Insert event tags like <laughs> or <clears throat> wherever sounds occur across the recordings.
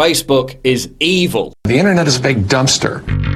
Facebook is evil. The internet is a big dumpster.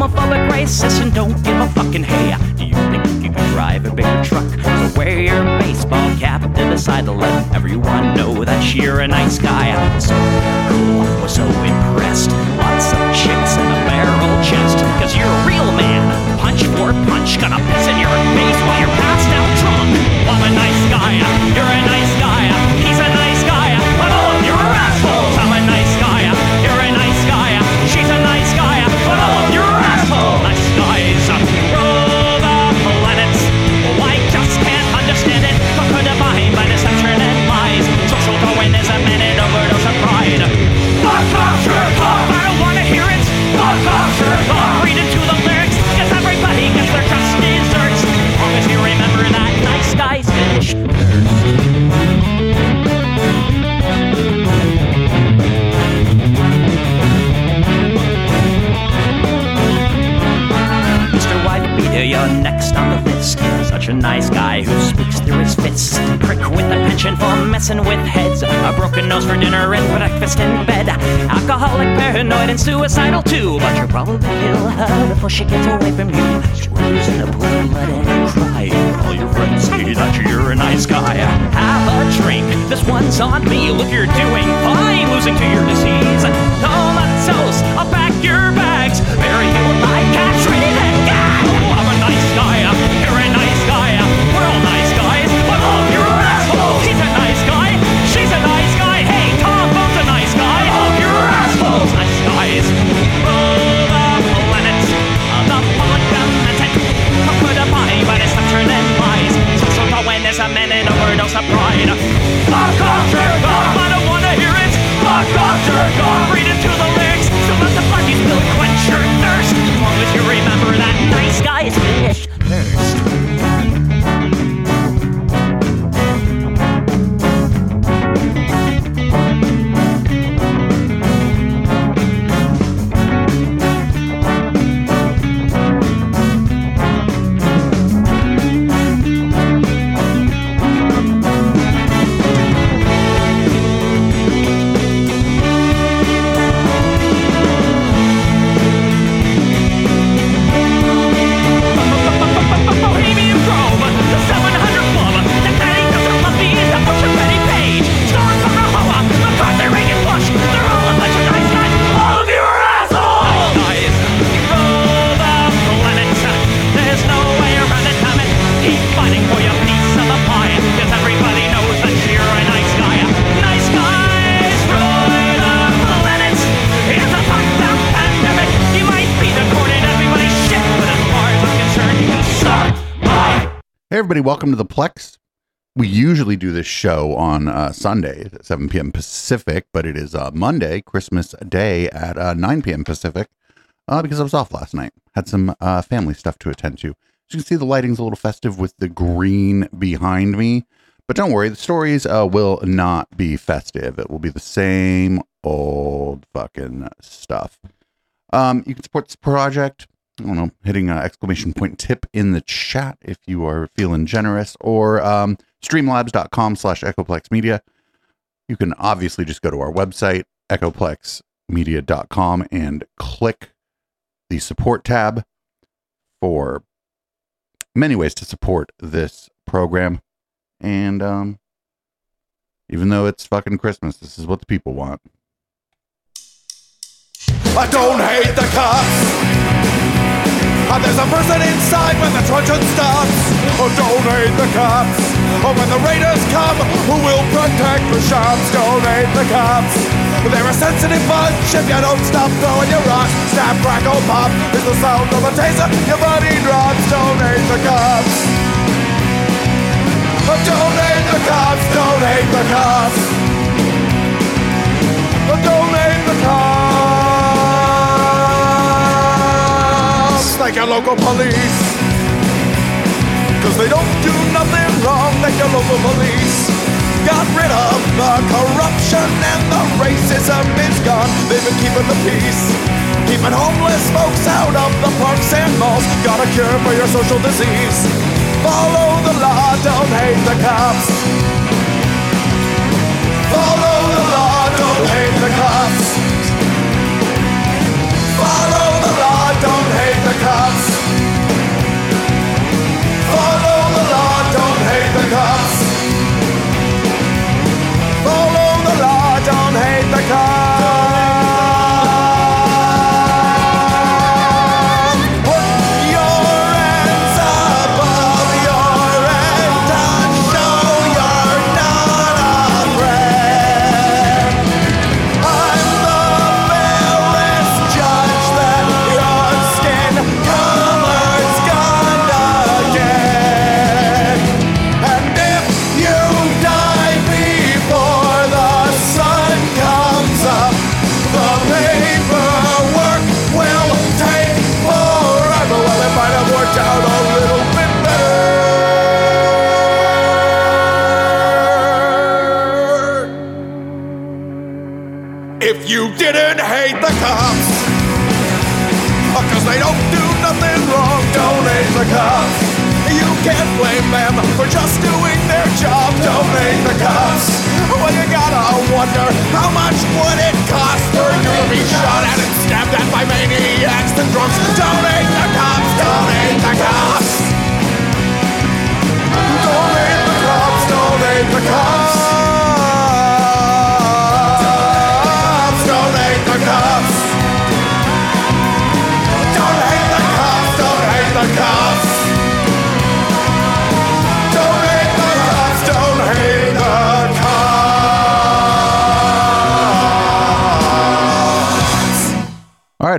Rights. Homophobic, racist, and don't give a fucking hey. Do you think you can drive a bigger truck? So wear your baseball cap to the decide to let everyone know that you're a nice guy. So cool, was so impressed. Nice guy who speaks through his fists. Prick with a penchant for messing with heads. A broken nose for dinner and breakfast in bed. Alcoholic, paranoid, and suicidal too. But you'll probably kill her before she gets away from you. Screws in a pool of blood and cry. All your friends say that you're a nice guy. Have a drink. This one's on me. Look, you're doing fine. Losing to your disease. Comatose. I'll pack your bags. Bury you like welcome to the Plex. We usually do this show on uh, Sunday at 7 p.m. Pacific, but it is uh, Monday, Christmas Day at uh, 9 p.m. Pacific uh, because I was off last night. Had some uh, family stuff to attend to. As you can see, the lighting's a little festive with the green behind me. But don't worry, the stories uh, will not be festive. It will be the same old fucking stuff. Um, you can support this project I don't know, hitting an exclamation point tip in the chat if you are feeling generous, or um, streamlabs.com slash echoplex media. You can obviously just go to our website, echoplexmedia.com, and click the support tab for many ways to support this program. And um, even though it's fucking Christmas, this is what the people want. I don't hate the cops. There's a person inside when the truncheon stops. Oh, don't hate the cops. Oh, when the raiders come, who will protect the shops? Donate the cops. They're a sensitive bunch if you don't stop throwing your rocks. Snap, crackle, pop is the sound of a taser. Your body drops. Donate the cops. Oh, Donate the cops. Donate the cops. Thank your local police. Cause they don't do nothing wrong. like your local police. Got rid of the corruption and the racism is gone. They've been keeping the peace. Keeping homeless folks out of the parks and malls. Got a cure for your social disease. Follow the law, don't hate the cops. Follow the law, don't hate the cops. Cops. Follow the law, don't hate the cops. Wonder how much would it cost for you to be shot at and stabbed at by maniacs and drunks? Donate the cops, donate the cops. Donate the cops, donate the cops.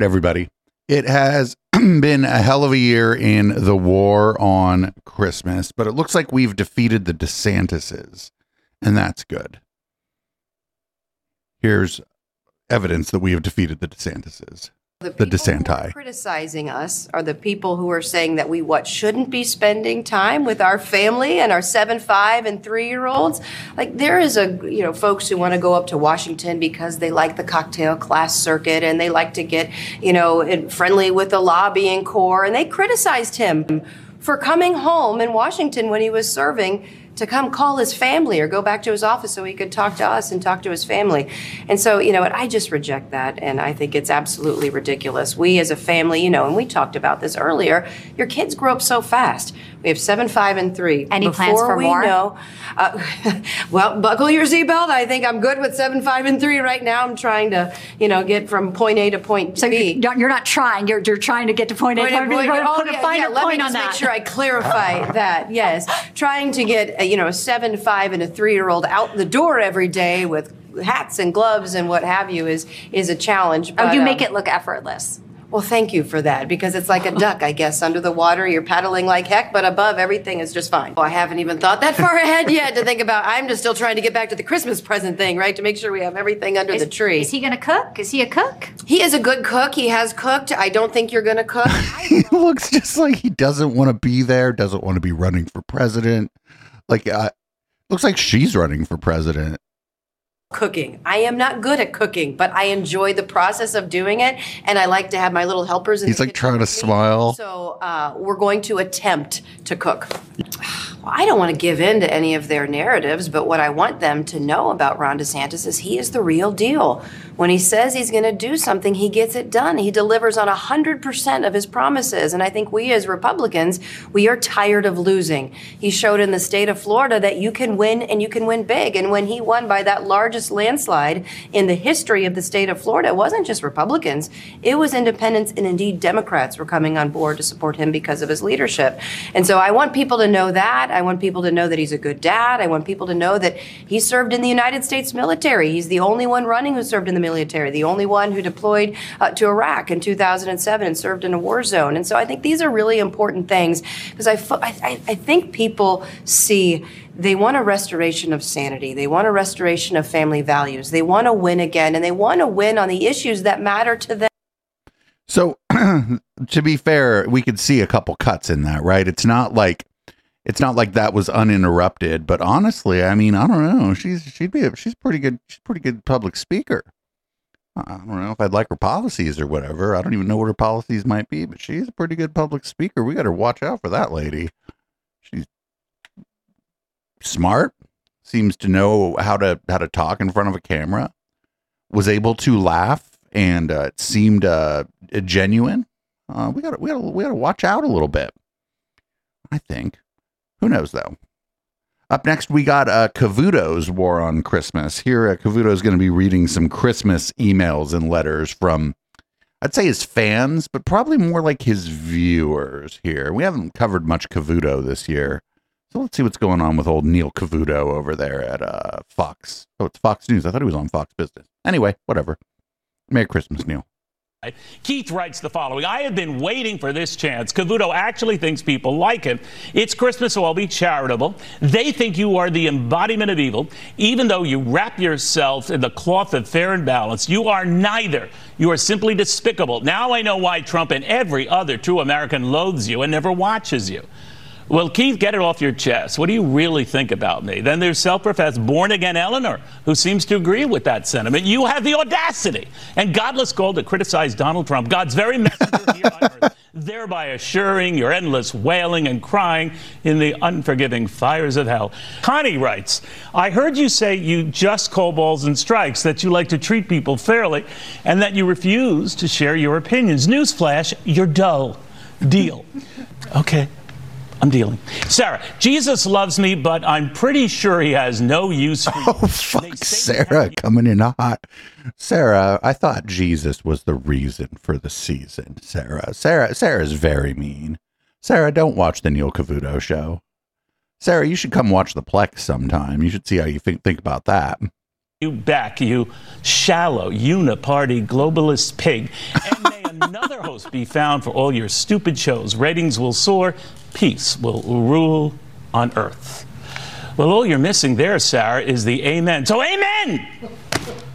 Everybody. It has <clears throat> been a hell of a year in the war on Christmas, but it looks like we've defeated the DeSantises, and that's good. Here's evidence that we have defeated the DeSantises. The, The people who are DeSanti. criticizing us are the people who are saying that we what shouldn't be spending time with our family and our seven, five, and three year olds. Like there is a you know folks who want to go up to Washington because they like the cocktail class circuit and they like to get you know friendly with the lobbying corps and they criticized him for coming home in Washington when he was serving to come call his family or go back to his office so he could talk to us and talk to his family. And so, you know what, I just reject that and I think it's absolutely ridiculous. We as a family, you know, and we talked about this earlier, your kids grow up so fast. We have seven, five, and three. Any plans for we more? Know, uh, <laughs> well, buckle your seatbelt. I think I'm good with seven, five, and three right now. I'm trying to, you know, get from point A to point So B. you're, you're not trying. You're, you're trying to get to point A. Point Point of- B. point- oh, a yeah, yeah, Let me point on just make sure I clarify that. Yes, trying to get you know a seven, five, and a three-year-old out the door every day with hats and gloves and what have you is is a challenge. Oh, but, you um, make it look effortless. Well, thank you for that because it's like a duck, I guess. Under the water, you're paddling like heck, but above, everything is just fine. Oh, I haven't even thought that far ahead yet to think about. I'm just still trying to get back to the Christmas present thing, right? To make sure we have everything under Is, the tree. is he going to cook? Is he a cook? he is a good cook. He has cooked. I don't think you're going to cook. <laughs> He looks just like he doesn't want to be there, doesn't want to be running for president. Like, uh, looks like she's running for president. Cooking. I am not good at cooking, but I enjoy the process of doing it, and I like to have my little helpers. In He's like trying to smile. So uh, we're going to attempt to cook. Well, I don't want to give in to any of their narratives, but what I want them to know about Ron DeSantis is he is the real deal. When he says he's going to do something, he gets it done. He delivers on 100% of his promises. And I think we as Republicans, we are tired of losing. He showed in the state of Florida that you can win and you can win big. And when he won by that largest largest landslide in the history of the state of Florida. Wasn't just Republicans, it was independents and indeed Democrats were coming on board to support him because of his leadership. And so I want people to know that. I want people to know that he's a good dad. I want people to know that he served in the United States military. He's the only one running who served in the military, the only one who deployed uh, to Iraq in 2007 and served in a war zone. And so I think these are really important things because I, I I think people see they want a restoration of sanity. They want a restoration of family values. They want to win again, and they want to win on the issues that matter to them. So, <clears throat> to be fair, we could see a couple cuts in that, right? It's not like it's not like that was uninterrupted. But honestly, I mean, I don't know. She's she'd be a, she's pretty good. She's pretty good public speaker. I don't know if I'd like her policies or whatever. I don't even know what her policies might be, but she's a pretty good public speaker. We got to watch out for that lady. Smart, seems to know how to how to talk in front of a camera, was able to laugh, and uh, it seemed uh, genuine. Uh, we got we got we got to watch out a little bit. I think. Who knows though? Up next, we got uh, Cavuto's War on Christmas. Here, uh, Cavuto is going to be reading some Christmas emails and letters from, I'd say his fans, but probably more like his viewers here. We haven't covered much Cavuto this year. So let's see what's going on with old Neil Cavuto over there at uh, Fox. Oh, it's Fox News. I thought he was on Fox Business. Anyway, whatever. Merry Christmas, Neil. Keith writes the following I have been waiting for this chance. Cavuto actually thinks people like him. It's Christmas, so I'll be charitable. They think you are the embodiment of evil, even though you wrap yourself in the cloth of fair and balance. You are neither. You are simply despicable. Now I know why Trump and every other true American loathes you and never watches you. Well, Keith, get it off your chest. What do you really think about me? Then there's self professed born again Eleanor, who seems to agree with that sentiment. You have the audacity and godless gall to criticize Donald Trump, God's very messenger here on earth, <laughs> thereby assuring your endless wailing and crying in the unforgiving fires of hell. Connie writes I heard you say you just call balls and strikes, that you like to treat people fairly, and that you refuse to share your opinions. Newsflash, you're dull. Deal. <laughs> Okay. I'm dealing. Sarah, Jesus loves me, but I'm pretty sure he has no use for. <laughs> Oh, fuck, Sarah coming in hot. Sarah, I thought Jesus was the reason for the season. Sarah, Sarah, Sarah's very mean. Sarah, don't watch the Neil Cavuto show. Sarah, you should come watch the Plex sometime. You should see how you think, think about that. You back, you shallow, uniparty, globalist pig. <laughs> Another host be found for all your stupid shows. Ratings will soar, peace will rule on earth. Well, all you're missing there, Sarah, is the amen. So, amen!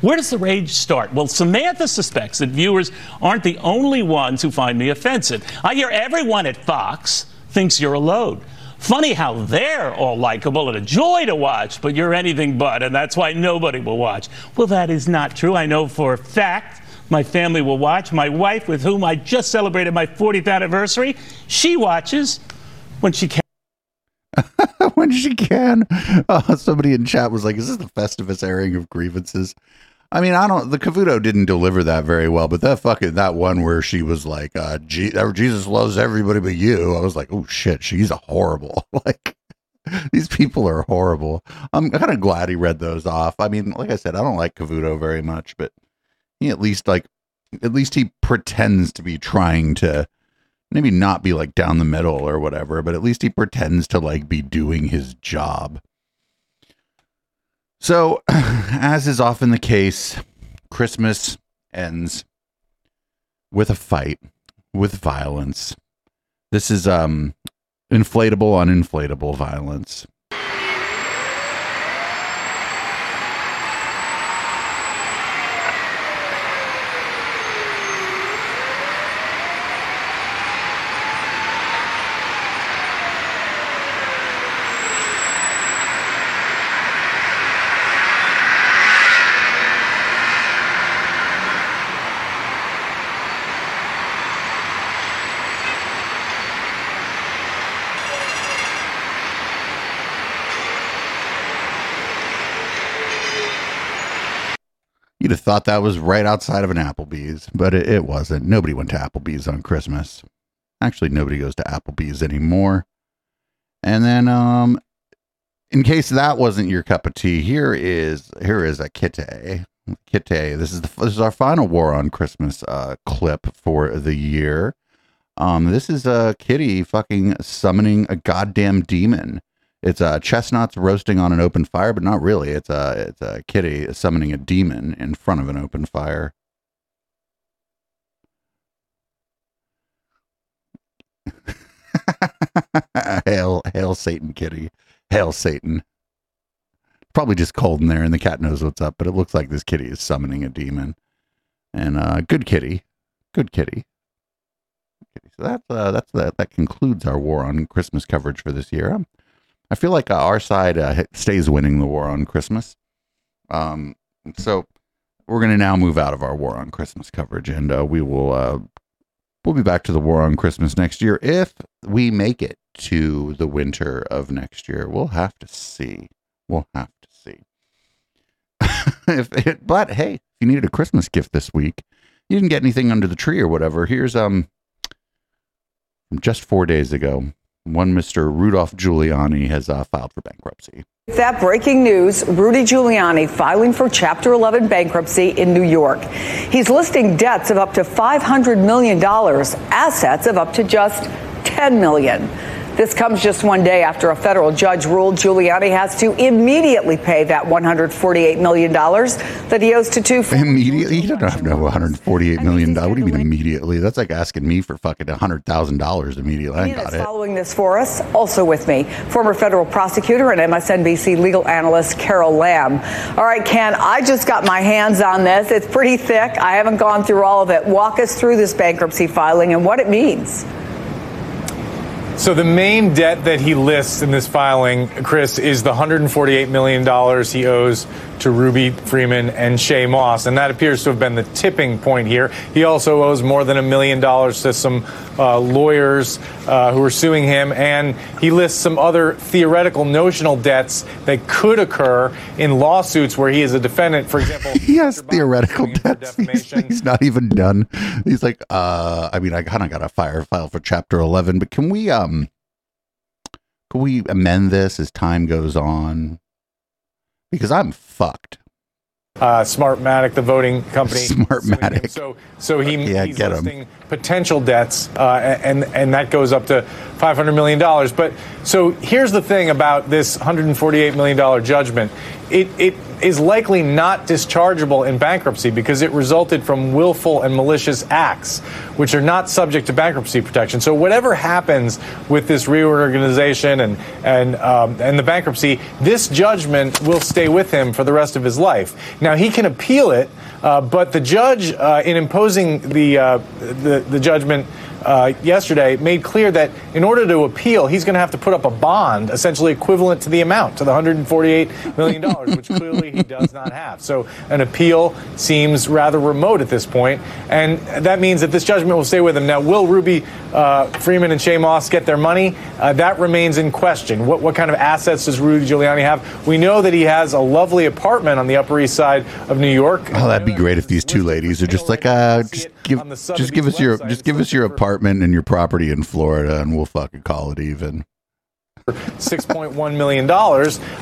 Where does the rage start? Well, Samantha suspects that viewers aren't the only ones who find me offensive. I hear everyone at Fox thinks you're a load. Funny how they're all likable and a joy to watch, but you're anything but, and that's why nobody will watch. Well, that is not true. I know for a fact my family will watch. My wife, with whom I just celebrated my 40th anniversary, she watches when she can. <laughs> when she can. Uh, somebody in chat was like, "Is this the Festivus airing of grievances?" I mean, I don't. The Cavuto didn't deliver that very well, but that fucking that one where she was like, uh, Je- "Jesus loves everybody but you," I was like, "Oh shit, she's a horrible." <laughs> like these people are horrible. I'm kind of glad he read those off. I mean, like I said, I don't like Cavuto very much, but he at least like at least he pretends to be trying to maybe not be like down the middle or whatever, but at least he pretends to like be doing his job. So, <clears throat> as is often the case, Christmas ends with a fight, with violence. This is um inflatable on inflatable violence. You'd have thought that was right outside of an Applebee's, but it, it wasn't. Nobody went to Applebee's on Christmas. Actually, nobody goes to Applebee's anymore. And then, um, in case that wasn't your cup of tea, here is here is a Kitty. Kitty. This is the this is our final War on Christmas uh, clip for the year. Um, this is a kitty fucking summoning a goddamn demon. It's uh, chestnuts roasting on an open fire, but not really. It's a it's a kitty summoning a demon in front of an open fire. <laughs> hail, hail Satan, kitty. Hail Satan. Probably just cold in there, and the cat knows what's up. But it looks like this kitty is summoning a demon. And uh, good kitty, good kitty. kitty. So that's uh, that's that. That concludes our war on Christmas coverage for this year. Um, I feel like uh, our side uh, stays winning the war on Christmas. Um, so we're going to now move out of our war on Christmas coverage, and uh, we will uh, we'll be back to the war on Christmas next year if we make it to the winter of next year. We'll have to see. We'll have to see. <laughs> if it, but hey, if you needed a Christmas gift this week, you didn't get anything under the tree or whatever. Here's um just four days ago, one Mr. Rudolph Giuliani has uh, filed for bankruptcy. With That breaking news Rudy Giuliani filing for Chapter 11 bankruptcy in New York. He's listing debts of up to $500 million, assets of up to just $10 million. This comes just one day after a federal judge ruled Giuliani has to immediately pay that $148 million that he owes to two. Immediately? He doesn't have to no $148 million. What do you mean immediately? That's like asking me for fucking $100,000 immediately. I got it. following this for us, also with me, former federal prosecutor and MSNBC legal analyst Carol Lam. All right, Ken, I just got my hands on this. It's pretty thick. I haven't gone through all of it. Walk us through this bankruptcy filing and what it means. So the main debt that he lists in this filing, Chris, is the $148 million he owes to Ruby Freeman and Shaye Moss, and that appears to have been the tipping point here. He also owes more than a million dollars to some uh, lawyers uh, who are suing him, and he lists some other theoretical notional debts that could occur in lawsuits where he is a defendant. For example, <laughs> He has theoretical debts. <laughs> He's, he's not even done. He's like, uh, I mean, I kind of got a fire file for chapter 11, but can we, um, can we amend this as time goes on? Because I'm fucked. uh, Smartmatic, the voting company. <laughs> Smartmatic. So, so he, Yeah, he's get listing potential debts, uh, and and that goes up to 500 million dollars. But so here's the thing about this 148 million dollar judgment. It it is likely not dischargeable in bankruptcy because it resulted from willful and malicious acts, which are not subject to bankruptcy protection. So whatever happens with this reorganization and and um, and the bankruptcy, this judgment will stay with him for the rest of his life. Now he can appeal it, uh, but the judge, uh, in imposing the uh, the, the judgment. Uh, yesterday made clear that in order to appeal, he's going to have to put up a bond, essentially equivalent to the amount, to the 148 million dollars, which clearly he does not have. So an appeal seems rather remote at this point, and that means that this judgment will stay with him. Now, will Ruby uh, Freeman and Shaye Moss get their money? Uh, that remains in question. What what kind of assets does Rudy Giuliani have? We know that he has a lovely apartment on the Upper East Side of New York. Oh, that'd be great if these two ladies are just like, uh, just give, just give us your, just give us your apartment and your property in Florida, and we'll fucking call it even. $6.1 million.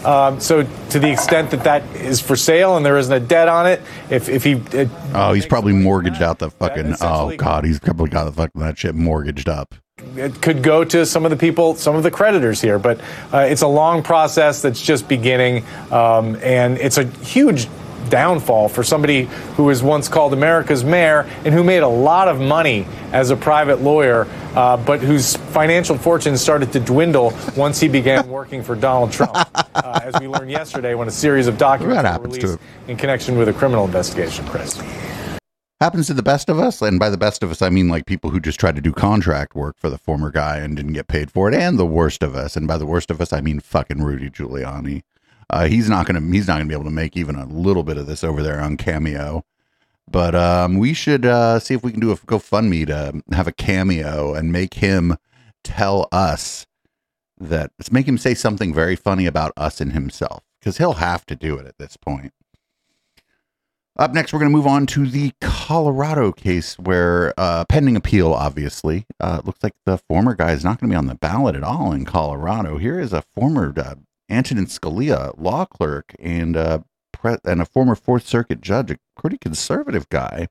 Um, so, to the extent that that is for sale and there isn't a debt on it, if, if he. It, Oh, he's probably mortgaged out the fucking. Oh God, he's probably got the fucking that shit mortgaged up. it could go to some of the people, some of the creditors here, but uh, it's a long process that's just beginning, um, and it's a huge downfall for somebody who was once called America's mayor and who made a lot of money as a private lawyer, uh, but whose financial fortune started to dwindle once he began <laughs> working for Donald Trump, uh, as we learned yesterday when a series of documents were released in connection with a criminal investigation. Chris. Happens to the best of us, and by the best of us, I mean like people who just tried to do contract work for the former guy and didn't get paid for it, and the worst of us, and by the worst of us, I mean fucking Rudy Giuliani. Uh, he's not gonna he's not gonna be able to make even a little bit of this over there on Cameo. But um, we should uh, see if we can do a GoFundMe to have a cameo and make him tell us that let's make him say something very funny about us and himself because he'll have to do it at this point. Up next, we're going to move on to the Colorado case where, uh, pending appeal, obviously, uh, looks like the former guy is not going to be on the ballot at all in Colorado. Here is a former uh, Antonin Scalia, law clerk and uh, pre- and a former Fourth Circuit judge, a pretty conservative guy,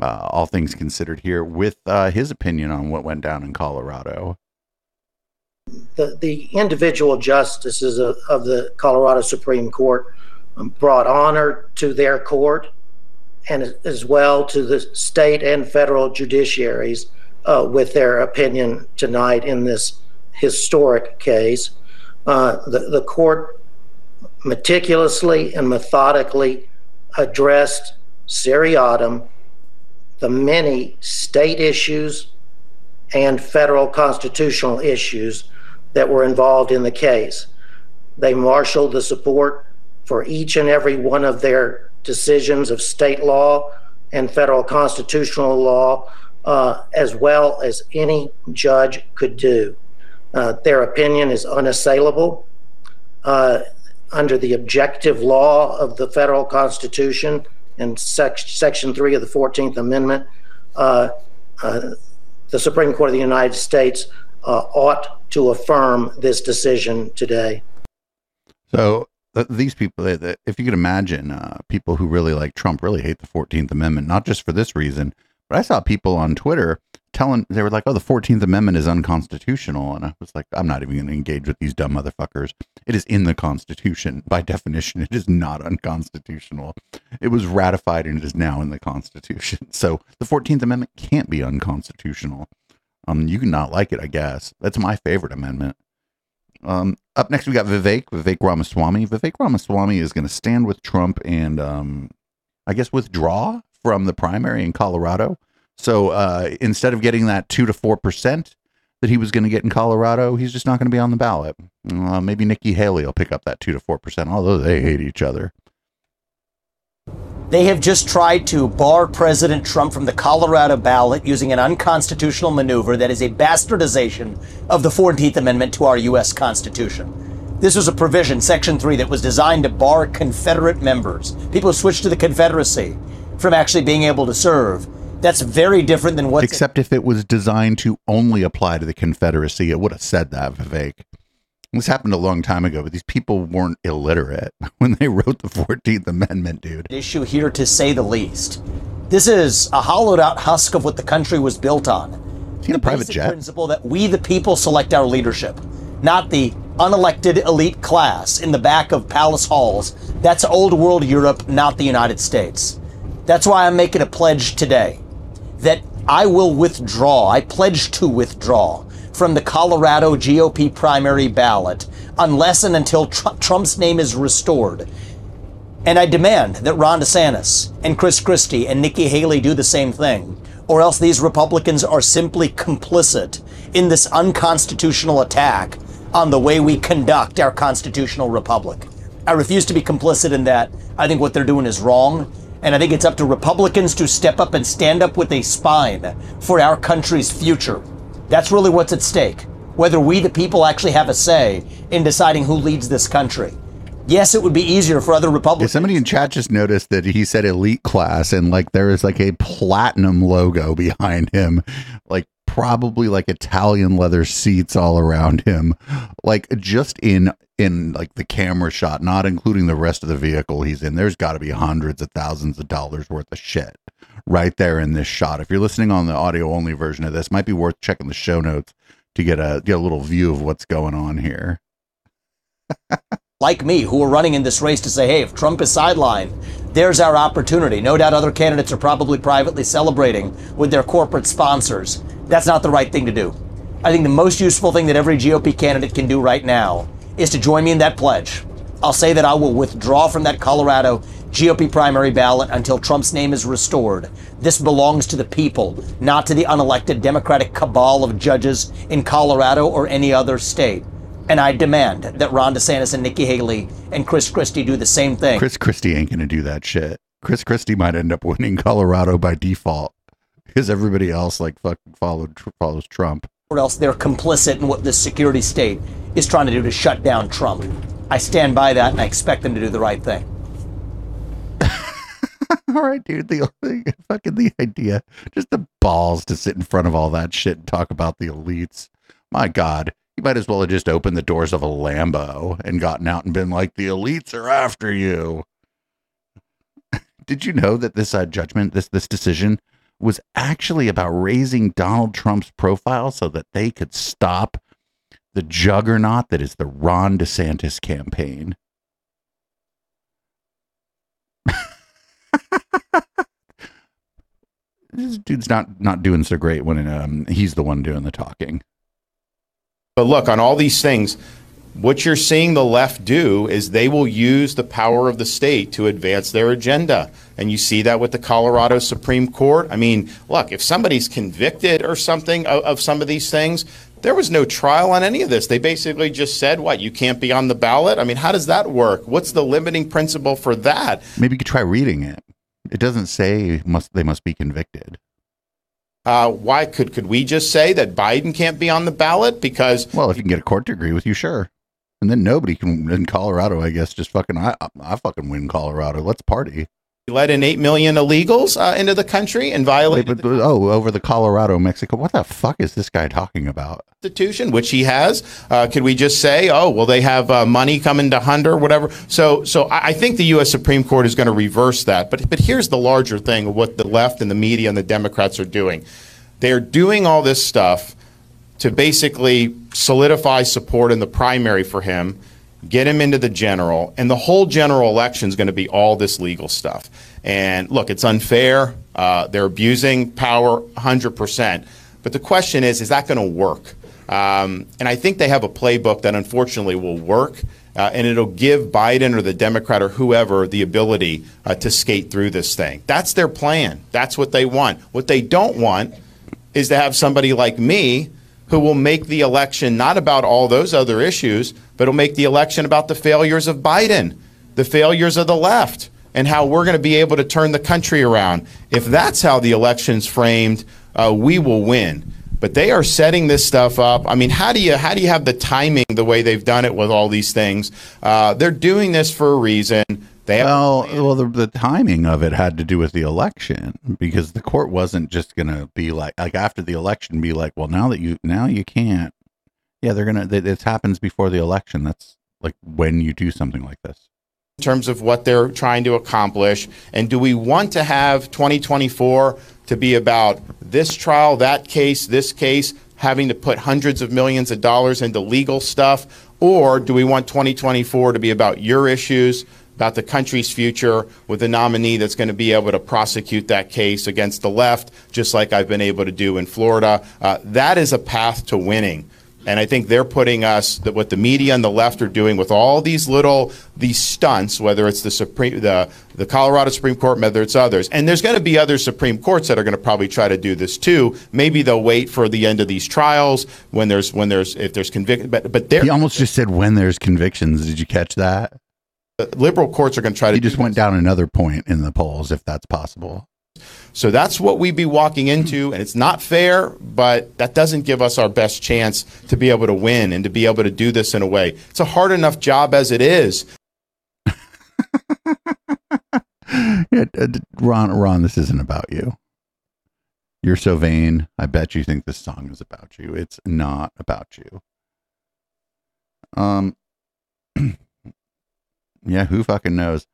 uh, all things considered here, with uh, his opinion on what went down in Colorado. the, the individual justices of, of the Colorado Supreme Court um, brought honor to their court and as- as well to the state and federal judiciaries uh, with their opinion tonight in this historic case. Uh, the, the court meticulously and methodically addressed seriatim the many state issues and federal constitutional issues that were involved in the case. They marshaled the support for each and every one of their decisions of state law and federal constitutional law, uh, as well as any judge could do. Uh, their opinion is unassailable. Uh, under the objective law of the federal Constitution and sec- Section 3 of the 14th Amendment, uh, the Supreme Court of the United States ought to affirm this decision today. So these people, if you could imagine, uh, people who really like Trump really hate the Fourteenth Amendment, not just for this reason, but I saw people on Twitter telling they were like, "Oh, the Fourteenth Amendment is unconstitutional," and I was like, "I'm not even going to engage with these dumb motherfuckers. It is in the Constitution by <laughs> definition. It is not unconstitutional. It was ratified and it is now in the Constitution. <laughs> So the Fourteenth Amendment can't be unconstitutional. Um, you can not like it, I guess. That's my favorite amendment." Um, up next, we got Vivek, Vivek Ramaswamy. Vivek Ramaswamy is going to stand with Trump and, um, I guess, withdraw from the primary in Colorado. So uh, instead of getting that two to four percent that he was going to get in Colorado, he's just not going to be on the ballot. Uh, maybe Nikki Haley will pick up that two to four percent, although they hate each other. They have just tried to bar President Trump from the Colorado ballot using an unconstitutional maneuver that is a bastardization of the 14th Amendment to our U.S. Constitution. This was a provision, Section 3, that was designed to bar Confederate members, people who switched to the Confederacy, from actually being able to serve. That's very different than what. Except if it was designed to only apply to the Confederacy, it would have said that, Vivek. This happened a long time ago, but these people weren't illiterate <laughs> when they wrote the 14th Amendment, dude. issue here to say the least. This is a hollowed out husk of what the country was built on. Is he in a private jet? principle that we the people select our leadership, not the unelected elite class in the back of palace halls. That's old world Europe, not the United States. That's why I'm making a pledge today that I will withdraw. I pledge to withdraw from the Colorado GOP primary ballot unless and until Tr- Trump's name is restored. And I demand that Ron DeSantis and Chris Christie and Nikki Haley do the same thing, or else these Republicans are simply complicit in this unconstitutional attack on the way we conduct our constitutional republic. I refuse to be complicit in that. I think what they're doing is wrong. And I think it's up to Republicans to step up and stand up with a spine for our country's future. That's really what's at stake. Whether we, the people, actually have a say in deciding who leads this country. Yes, it would be easier for other Yeah, Republicans. somebody in chat just noticed that he said elite class and like there is like a platinum logo <laughs> behind him, like probably like Italian leather seats all around him, like just in in like the camera shot, not including the rest of the vehicle he's in. There's got to be hundreds of thousands of dollars worth of shit right there in this shot. If you're listening on the audio only version of this, might be worth checking the show notes to get a get a little view of what's going on here. like me who are running in this race to say, hey, if Trump is sidelined, there's our opportunity. No doubt other candidates are probably privately celebrating with their corporate sponsors. That's not the right thing to do. I think the most useful thing that every GOP candidate can do right now is to join me in that pledge. I'll say that I will withdraw from that Colorado GOP primary ballot until Trump's name is restored. This belongs to the people, not to the unelected Democratic cabal of judges in Colorado or any other state. And I demand that Ron DeSantis and Nikki Haley and Chris Christie do the same thing. Chris Christie ain't gonna do that shit. Chris Christie might end up winning Colorado by default because everybody else like fucking followed follows Trump. or else they're complicit in what this security state is trying to do to shut down Trump. I stand by that and I expect them to do the right thing. <laughs> all right, dude. The, the fucking the idea, just the balls to sit in front of all that shit and talk about the elites. My God, you might as well have just opened the doors of a Lambo and gotten out and been like, "The elites are after you." <laughs> Did you know that this uh, judgment, this this decision, was actually about raising Donald Trump's profile so that they could stop the juggernaut that is the Ron DeSantis campaign? <laughs> this dude's not not doing so great when um, he's the one doing the talking. But look, on all these things, what you're seeing the left do is they will use the power of the state to advance their agenda. And you see that with the Colorado Supreme Court. I mean, look, if somebody's convicted or something of, of some of these things, there was no trial on any of this. They basically just said, what, you can't be on the ballot? I mean, how does that work? What's the limiting principle for that? Maybe you could try reading it. It doesn't say must they must be convicted. Uh, why could could we just say that Biden can't be on the ballot because Well, if you can get a court to agree with you, sure. And then nobody can in Colorado, I guess, just fucking I I fucking win Colorado. Let's party. He let in eight million illegals uh, into the country and Wait, violated but, oh, over the Colorado Mexico. What the fuck is this guy talking about? Constitution, which he has? Uh, could we just say, oh, well, they have uh, money coming to Hunter, whatever? So, so I, I think the U.S. Supreme Court is going to reverse that. But, but here's the larger thing of what the left and the media and the Democrats are doing. They're doing all this stuff to basically solidify support in the primary for him, get him into the general, and the whole general election is going to be all this legal stuff. And look, it's unfair. Uh, they're abusing power 100%. But the question is, is that going to work? Um, and I think they have a playbook that unfortunately will work. Uh, and it'll give Biden or the Democrat or whoever the ability uh, to skate through this thing. That's their plan. That's what they want. What they don't want is to have somebody like me who will make the election not about all those other issues, but will make the election about the failures of Biden, the failures of the left, and how we're going to be able to turn the country around. If that's how the election's framed, uh, we will win. But they are setting this stuff up. I mean, how do you how do you have the timing the way they've done it with all these things? Uh, they're doing this for a reason. They Well, well, the, the timing of it had to do with the election because the court wasn't just going to be like, like after the election, be like, well, now that you now you can't. Yeah, they're gonna. It this happens before the election. That's like when you do something like this. in terms of what they're trying to accomplish? And do we want to have 2024 to be about this trial, that case, this case, having to put hundreds of millions of dollars into legal stuff? Or do we want 2024 to be about your issues, about the country's future, with a nominee that's going to be able to prosecute that case against the left, just like I've been able to do in Florida? Uh, that is a path to winning. And I think they're putting us that what the media and the left are doing with all these little these stunts, whether it's the Supreme the the Colorado Supreme Court, whether it's others, and there's going to be other Supreme Courts that are going to probably try to do this too. Maybe they'll wait for the end of these trials when there's when there's if there's conviction, but but they're He almost just said when there's convictions. Did you catch that? Liberal courts are going to try to. He just went down another point in the polls, if that's possible. So that's what we'd be walking into, and it's not fair, but that doesn't give us our best chance to be able to win and to be able to do this in a way. It's a hard enough job as it is. <laughs> Yeah, uh, Ron, Ron, this isn't about you. You're so vain. I bet you think this song is about you. It's not about you. Um, <clears throat> yeah, who fucking knows?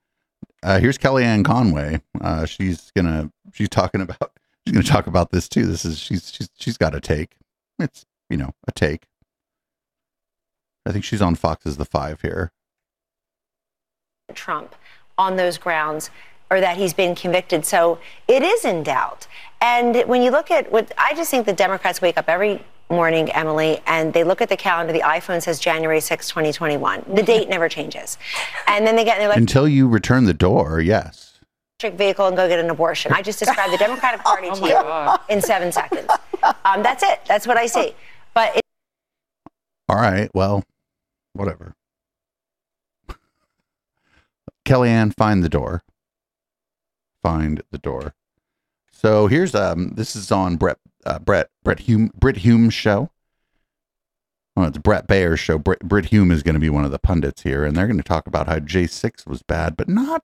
Uh, here's Kellyanne Conway. Uh, she's gonna she's talking about she's gonna talk about this too. This is she's she's she's got a take. It's you know a take. I think she's on Fox's The Five here. Trump on those grounds or that he's been convicted. So it is in doubt. And when you look at what I just think the Democrats wake up every morning, Emily, and they look at the calendar, the iPhone says January 6, 2021. The <laughs> date never changes. And then they get in their Until you return the door, yes. electric vehicle and go get an abortion. I just described the Democratic <laughs> Party to you in seven seconds. Um, that's it. That's what I see. But it, All right. Well, whatever. Kellyanne, find the door. Find the door. So here's um. This is on Brett uh, Brett Brett Hume Brit Hume's show. Well, it's Bret Baier's show. Brit, Brit Hume is going to be one of the pundits here, and they're going to talk about how J six was bad, but not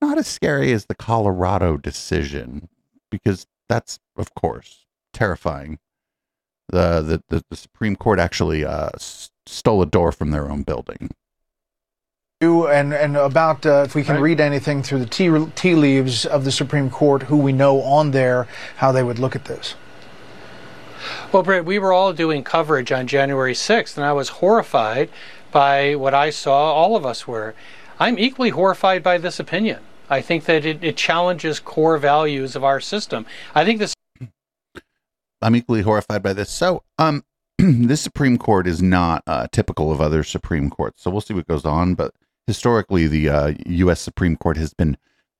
not as scary as the Colorado decision, because that's of course terrifying. the the, the, the Supreme Court actually uh, s- stole a door from their own building. You and and about uh, if we can read anything through the tea, tea leaves of the Supreme Court, who we know on there, how they would look at this. Well, Bret, we were all doing coverage on January 6th, and I was horrified by what I saw. All of us were. I'm equally horrified by this opinion. I think that it, it challenges core values of our system. I think this. <laughs> I'm equally horrified by this. So, um, <clears throat> this Supreme Court is not uh, typical of other Supreme Courts. So we'll see what goes on. But historically, the uh, U.S. Supreme Court has been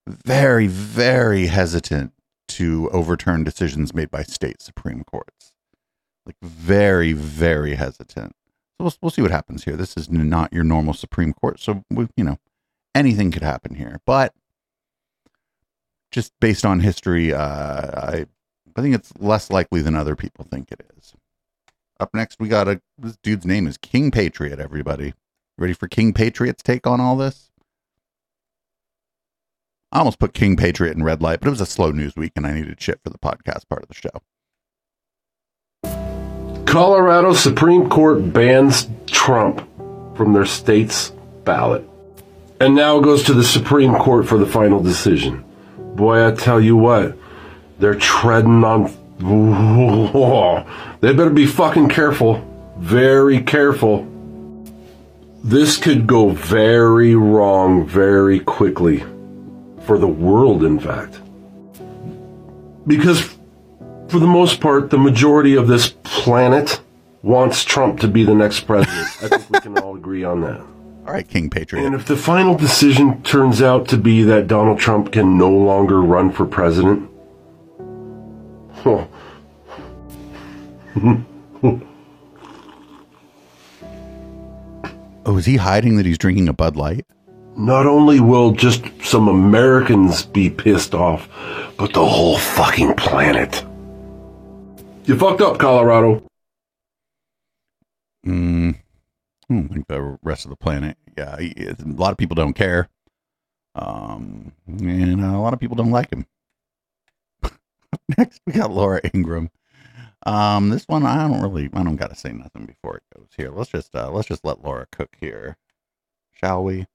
very, very hesitant to overturn decisions made by state Supreme Courts. Like very, very hesitant. So we'll, we'll see what happens here. This is not your normal Supreme Court. So, we, you know, anything could happen here. But just based on history, uh, I I think it's less likely than other people think it is. Up next, we got a this dude's name is King Patriot. Everybody, ready for King Patriot's take on all this? I almost put King Patriot in red light, but it was a slow news week, and I needed shit for the podcast part of the show. Colorado Supreme Court bans Trump from their state's ballot. And now it goes to the Supreme Court for the final decision. Boy, I tell you what, they're treading on. They better be fucking careful. Very careful. This could go very wrong very quickly. For the world, in fact. Because, for the most part, the majority of this planet wants Trump to be the next president. I think we can all agree on that. All right, King Patriot. And if the final decision turns out to be that Donald Trump can no longer run for president, huh. <laughs> Oh, is he hiding that he's drinking a Bud Light? not only will just some Americans be pissed off, but the whole fucking planet. You fucked up, Colorado. Mm, I don't think the rest of the planet. Yeah, a lot of people don't care. Um, and a lot of people don't like him. <laughs> Next, we got Laura Ingraham. Um, this one I don't really, I don't got to say nothing before it goes here. Let's just, uh, let's just let Laura cook here, shall we?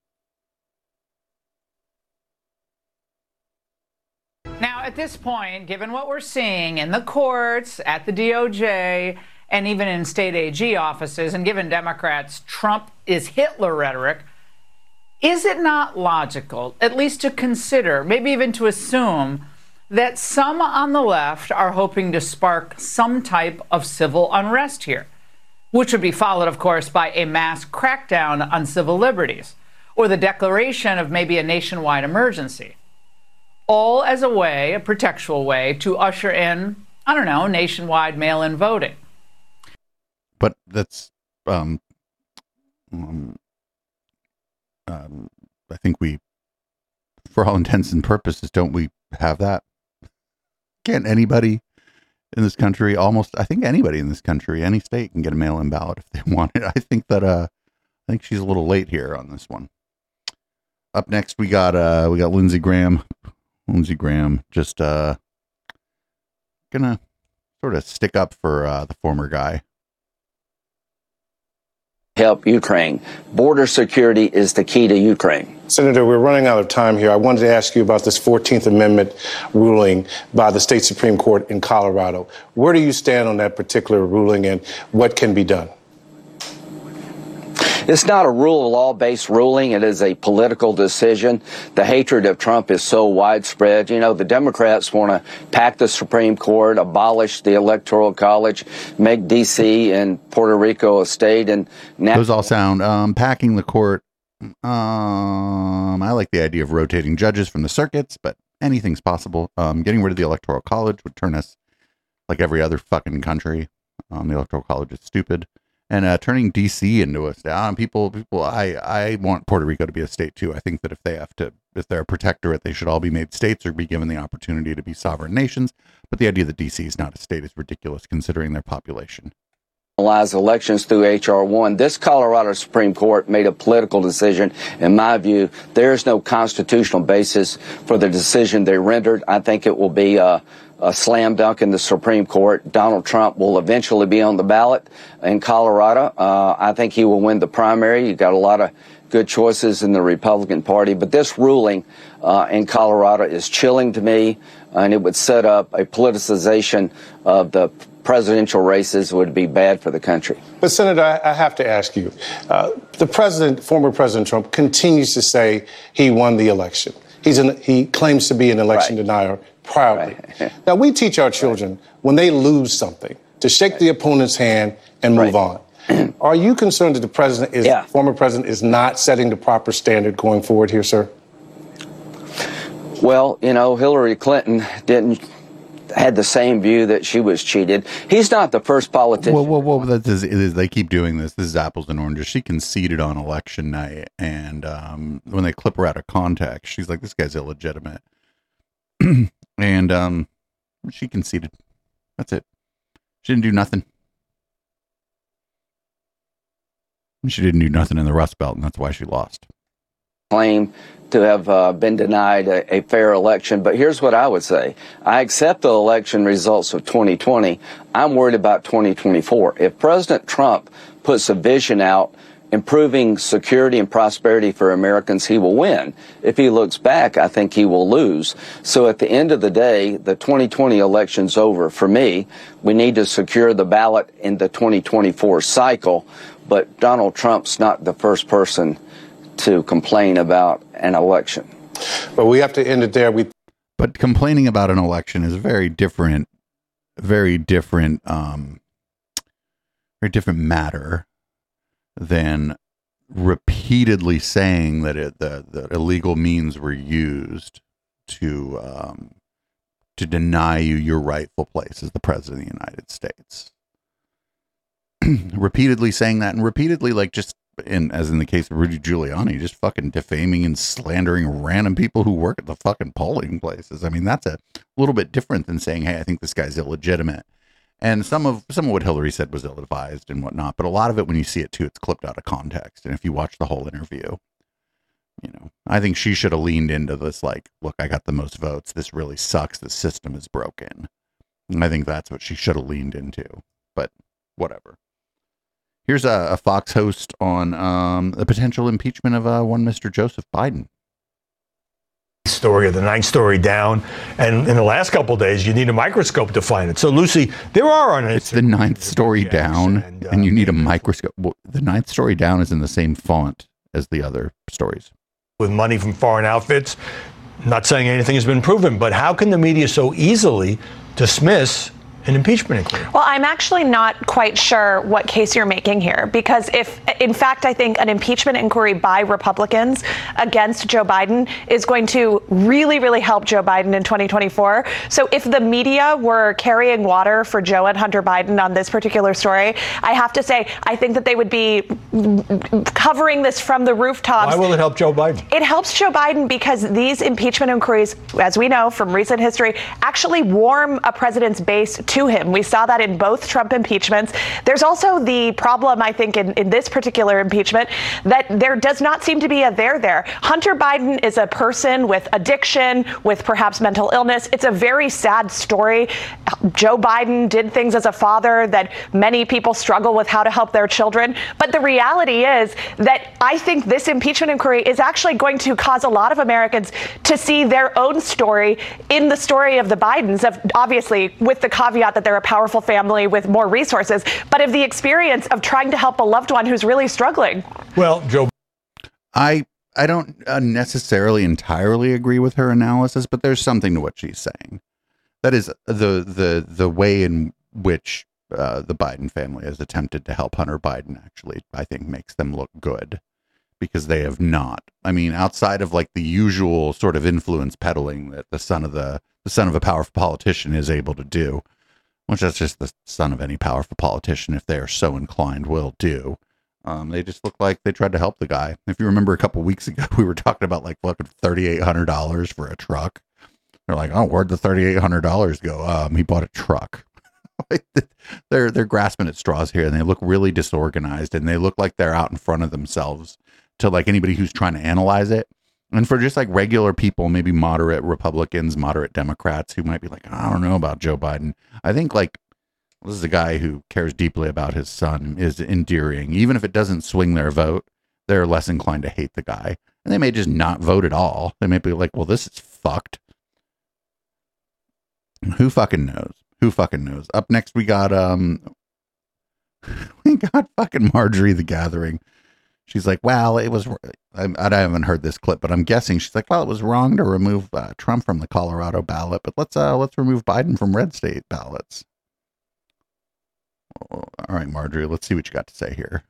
Now, at this point, given what we're seeing in the courts, at the DOJ, and even in state AG offices, and given Democrats' Trump is Hitler rhetoric, is it not logical, at least to consider, maybe even to assume, that some on the left are hoping to spark some type of civil unrest here, which would be followed, of course, by a mass crackdown on civil liberties or the declaration of maybe a nationwide emergency? All as a way, a pretextual way, to usher in, I don't know, nationwide mail in voting. But that's, um, um, um, I think we, for all intents and purposes, don't we have that? Can't anybody in this country, almost, I think anybody in this country, any state can get a mail in ballot if they <laughs> want it. I think that, uh, I think she's a little late here on this one. Up next, we got, uh, we got Lindsey Graham. Lindsey Graham just, uh, gonna sort of stick up for, uh, the former guy. help Ukraine. Border security is the key to Ukraine. Senator, we're running out of time here. I wanted to ask you about this 14th Amendment ruling by the state Supreme Court in Colorado. Where do you stand on that particular ruling and what can be done? It's not a rule of law based ruling. It is a political decision. The hatred of Trump is so widespread. You know, the Democrats want to pack the Supreme Court, abolish the Electoral College, make D.C. and Puerto Rico a state, and now. Those all sound um, packing the court. Um, I like the idea of rotating judges from the circuits, but anything's possible. Um, getting rid of the electoral college would turn us like every other fucking country. Um, the electoral college is stupid, and uh, turning DC into a state. Um, people, people. I, I want Puerto Rico to be a state too. I think that if they have to, if they're a protectorate, they should all be made states or be given the opportunity to be sovereign nations. But the idea that DC is not a state is ridiculous considering their population. Elections through H.R. 1. This Colorado Supreme Court made a political decision. In my view, there is no constitutional basis for the decision they rendered. I think it will be uh, a slam dunk in the Supreme Court. Donald Trump will eventually be on the ballot in Colorado. Uh, I think he will win the primary. You got a lot of good choices in the Republican Party, but this ruling uh, in Colorado is chilling to me, and it would set up a politicization of the presidential races would be bad for the country. But, Senator, I, I have to ask you uh, the president, former President Trump, continues to say he won the election. He's an, he claims to be an election right. denier proudly. Right. <laughs> now, we teach our children right. when they lose something to shake the opponent's hand and move on. <clears throat> Are you concerned that the president is yeah. former president is not setting the proper standard going forward here, sir? Well, you know, Hillary Clinton didn't had the same view that she was cheated. He's not the first politician. Well, well, well that is, is, they keep doing this. This is apples and oranges. She conceded on election night, and um, when they clip her out of context, she's like, "This guy's illegitimate," <clears throat> and um, she conceded. That's it. She didn't do nothing. She didn't do nothing in the Rust Belt, and that's why she lost. Claim to have uh, been denied a, a, fair election. But here's what I would say I accept the election results of 2020. I'm worried about 2024. If President Trump puts a vision out improving security and prosperity for Americans, he will win. If he looks back, I think he will lose. So at the end of the day, the 2020 election's over. For me, we need to secure the ballot in the 2024 cycle. But Donald Trump's not the first person to complain about an election. But we have to end it there. We but complaining about an election is a very different, very different, um, very different matter than repeatedly saying that it, the, illegal means were used to um, to deny you your rightful place as the president of the United States. <clears throat> repeatedly saying that and repeatedly like just in as in the case of Rudy Giuliani, just fucking defaming and slandering random people who work at the fucking polling places. I mean, that's a little bit different than saying, "Hey, I think this guy's illegitimate." And some of some of what Hillary said was ill advised and whatnot, but a lot of it, when you see it too, it's clipped out of context. And if you watch the whole interview, you know, I think she should have leaned into this, like, "Look, I got the most votes. This really sucks. The system is broken." And I think that's what she should have leaned into. But whatever. Here's a, a Fox host on um, the potential impeachment of uh, one Mr. Joseph Biden story or the ninth story down. And in the last couple days, you need a microscope to find it. So, Lucy, there are on it. It's the ninth story down, and, uh, and, you need a microscope. Well, the ninth story down is in the same font as the other stories. With money from foreign outfits, not saying anything has been proven, but how can the media so easily dismiss an impeachment inquiry? Well, I'm actually not quite sure what case you're making here because if, in fact, I think an impeachment inquiry by Republicans against Joe Biden is going to really, really help Joe Biden in 2024. So if the media were carrying water for Joe and Hunter Biden on this particular story, I have to say, I think that they would be covering this from the rooftops. Why will it help Joe Biden? It helps Joe Biden because these impeachment inquiries, as we know from recent history, actually warm a president's base to to him. We saw that in both Trump impeachments. There's also the problem, I think, in, in this particular impeachment that there does not seem to be a there there. Hunter Biden is a person with addiction, with perhaps mental illness. It's a very sad story. Joe Biden did things as a father that many people struggle with how to help their children. But the reality is that I think this impeachment inquiry is actually going to cause a lot of Americans to see their own story in the story of the Bidens, of obviously with the caveat caveat that they're a powerful family with more resources, but of the experience of trying to help a loved one who's really struggling. Well, Joe. I I don't uh, necessarily entirely agree with her analysis, but there's something to what she's saying. That is the the the way in which uh, the Biden family has attempted to help Hunter Biden. Actually, I think makes them look good because they have not. I mean, outside of like the usual sort of influence peddling that the son of the the son of a powerful politician is able to do, which that's just the son of any powerful politician, if they are so inclined, will do. Um, they just look like they tried to help the guy. If you remember a couple weeks ago, <laughs> we were talking about like fucking thirty eight hundred dollars for a truck. They're like, oh, where'd the thirty eight hundred dollars go? Um, he bought a truck. <laughs> they're they're grasping at straws here, and they look really disorganized, and they look like they're out in front of themselves. To like anybody who's trying to analyze it, And for just like regular people, maybe moderate Republicans, moderate Democrats who might be like, I don't know about Joe Biden. I think like this is a guy who cares deeply about his son is endearing. Even if it doesn't swing their vote, they're less inclined to hate the guy. And they may just not vote at all. They may be like, well, this is fucked. Who fucking knows? Who fucking knows? Up next, we got um, <laughs> we got fucking Marjorie the Gathering. She's like, well, it was. I, I haven't heard this clip, but I'm guessing she's like, well, it was wrong to remove uh, Trump from the Colorado ballot, but let's uh let's remove Biden from red state ballots. All right, Marjorie, let's see what you got to say here.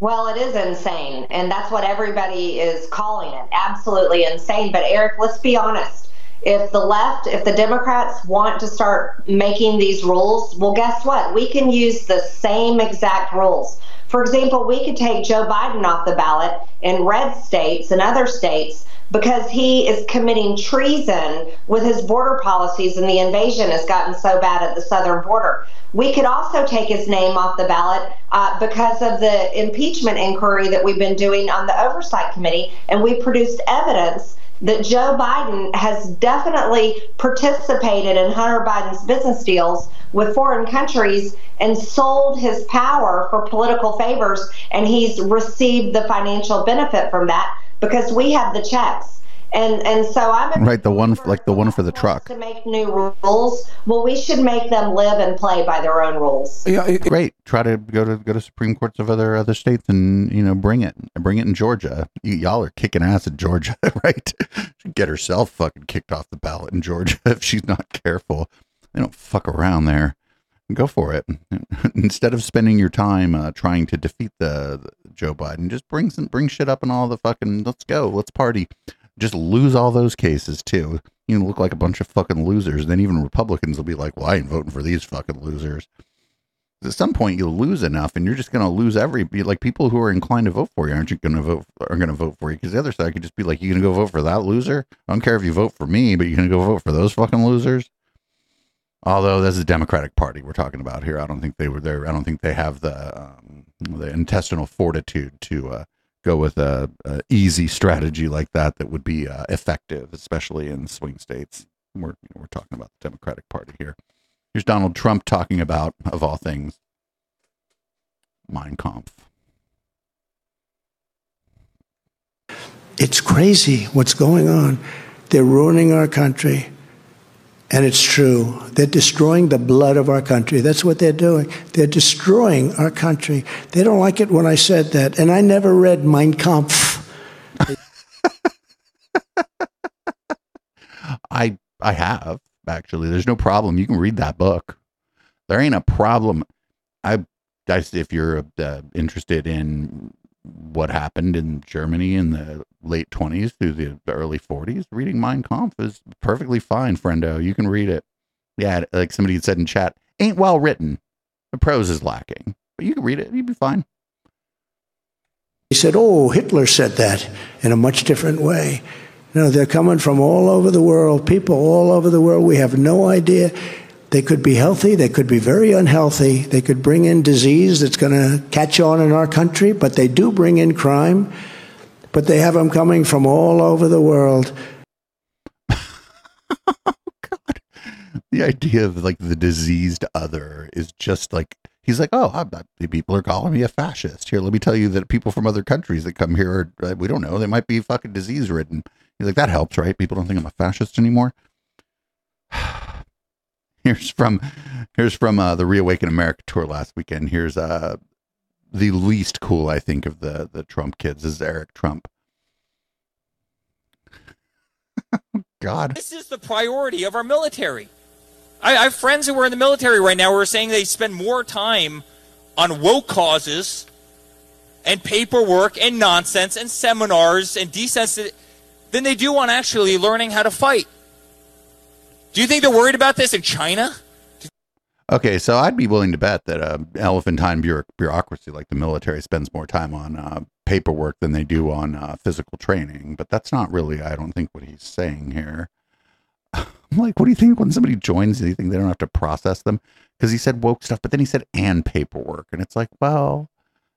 Well, it is insane. And that's what everybody is calling it. Absolutely insane. But, Eric, let's be honest. If the left, if the Democrats want to start making these rules, well, guess what? We can use the same exact rules. For example, we could take Joe Biden off the ballot in red states and other states because he is committing treason with his border policies and the invasion has gotten so bad at the southern border. We could also take his name off the ballot uh, because of the impeachment inquiry that we've been doing on the Oversight Committee, and we produced evidence that Joe Biden has definitely participated in Hunter Biden's business deals with foreign countries and sold his power for political favors, and he's received the financial benefit from that because we have the checks. And and so I'm right. The one like the one for the truck. To make new rules, well, we should make them live and play by their own rules. Yeah, great. Try to go to go to Supreme Courts of other other states and you know bring it bring it in Georgia. Y'all are kicking ass in Georgia, <laughs> right? She'd get herself fucking kicked off the ballot in Georgia <laughs> if she's not careful. They don't fuck around there. Go for it. <laughs> Instead of spending your time uh, trying to defeat the, the Joe Biden, just bring some bring shit up and all the fucking. Let's go. Let's party just lose all those cases too. You look like a bunch of fucking losers. Then even Republicans will be like, "Well, I ain't voting for these fucking losers." At some point, you'll lose enough, and you're just going to lose every. Like people who are inclined to vote for you aren't you going to vote are going to vote for you because the other side could just be like, "You're going to go vote for that loser? I don't care if you vote for me, but you're going to go vote for those fucking losers." Although that's the Democratic Party we're talking about here, I don't think they were there. I don't think they have the um, the intestinal fortitude to uh, go with a, a, easy strategy like that that would be uh, effective, especially in swing states. We're you know, we're talking about the Democratic Party here. Here's Donald Trump talking about, of all things, Mein Kampf. It's crazy what's going on. They're ruining our country. And it's true. They're destroying the blood of our country. That's what they're doing. They're destroying our country. They don't like it when I said that. And I never read Mein Kampf. <laughs> I I have actually. There's no problem. You can read that book. There ain't a problem. I, I if you're uh, interested in what happened in Germany in the late 20s through the early 40s, reading Mein Kampf is perfectly fine, friendo. You can read it. Yeah, like somebody said in chat, ain't well written. The prose is lacking, but you can read it. You'd be fine. He said, Oh, Hitler said that in a much different way. You know, they're coming from all over the world, people all over the world. We have no idea. They could be healthy, they could be very unhealthy. They could bring in disease that's going to catch on in our country, but they do bring in crime. But they have them coming from all over the world. God, <laughs> the idea of like the diseased other is just like he's like, oh, I'm not, people are calling me a fascist. Here, let me tell you that people from other countries that come here, are, uh, we don't know, they might be fucking disease ridden. He's like, that helps, right? People don't think I'm a fascist anymore. <sighs> <sighs> <sighs> <laughs> here's from here's from uh, the Reawaken America tour last weekend. Here's uh, the least cool, I think, of the the Trump kids is Eric Trump. <laughs> God, this is the priority of our military. I, I have friends who are in the military right now who are saying they spend more time on woke causes and paperwork and nonsense and seminars and desensitivity than they do on actually learning how to fight. Do you think they're worried about this in China? Okay, so I'd be willing to bet that uh, elephantine bureau- bureaucracy like the military spends more time on uh, paperwork than they do on uh, physical training. But that's not really, I don't think, what he's saying here. <laughs> like, what do you think when somebody joins? Do you think they don't have to process them? Because he said woke stuff, but then he said and paperwork, and it's like, well,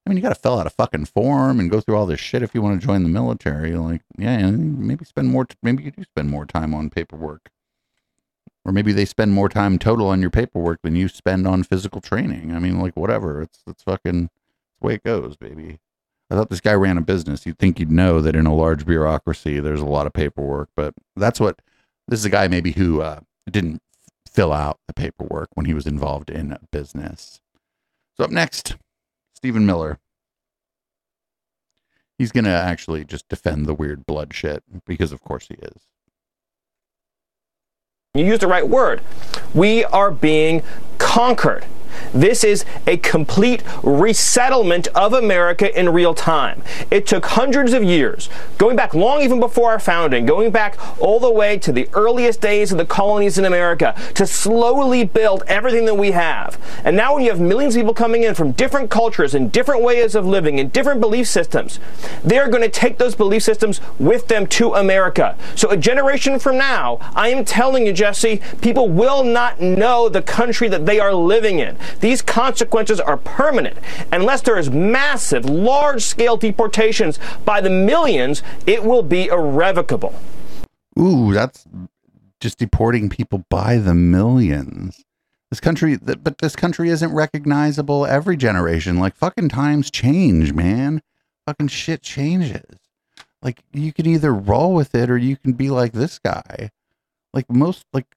I mean, you got to fill out a fucking form and go through all this shit if you want to join the military. Like, yeah, maybe spend more. T- maybe you do spend more time on paperwork, or maybe they spend more time total on your paperwork than you spend on physical training. I mean, like, whatever. It's it's fucking it's the way it goes, baby. I thought this guy ran a business. You'd think you'd know that in a large bureaucracy, there's a lot of paperwork, but that's what this is a guy maybe who uh, didn't fill out the paperwork when he was involved in business. So up next, Stephen Miller. He's to actually just defend the weird blood shit because, of course, he is. You use the right word. We are being conquered. This is a complete resettlement of America in real time. It took hundreds of years, going back long even before our founding, going back all the way to the earliest days of the colonies in America, to slowly build everything that we have. And now when you have millions of people coming in from different cultures and different ways of living and different belief systems, they're going to take those belief systems with them to America. So a generation from now, I am telling you, Jesse, people will not know the country that they are living in. These consequences are permanent. Unless there is massive, large scale deportations by the millions, it will be irrevocable. Ooh, that's just deporting people by the millions. This country, but this country isn't recognizable every generation. Like fucking times change, man. Fucking shit changes. Like you can either roll with it or you can be like this guy. Like most, like,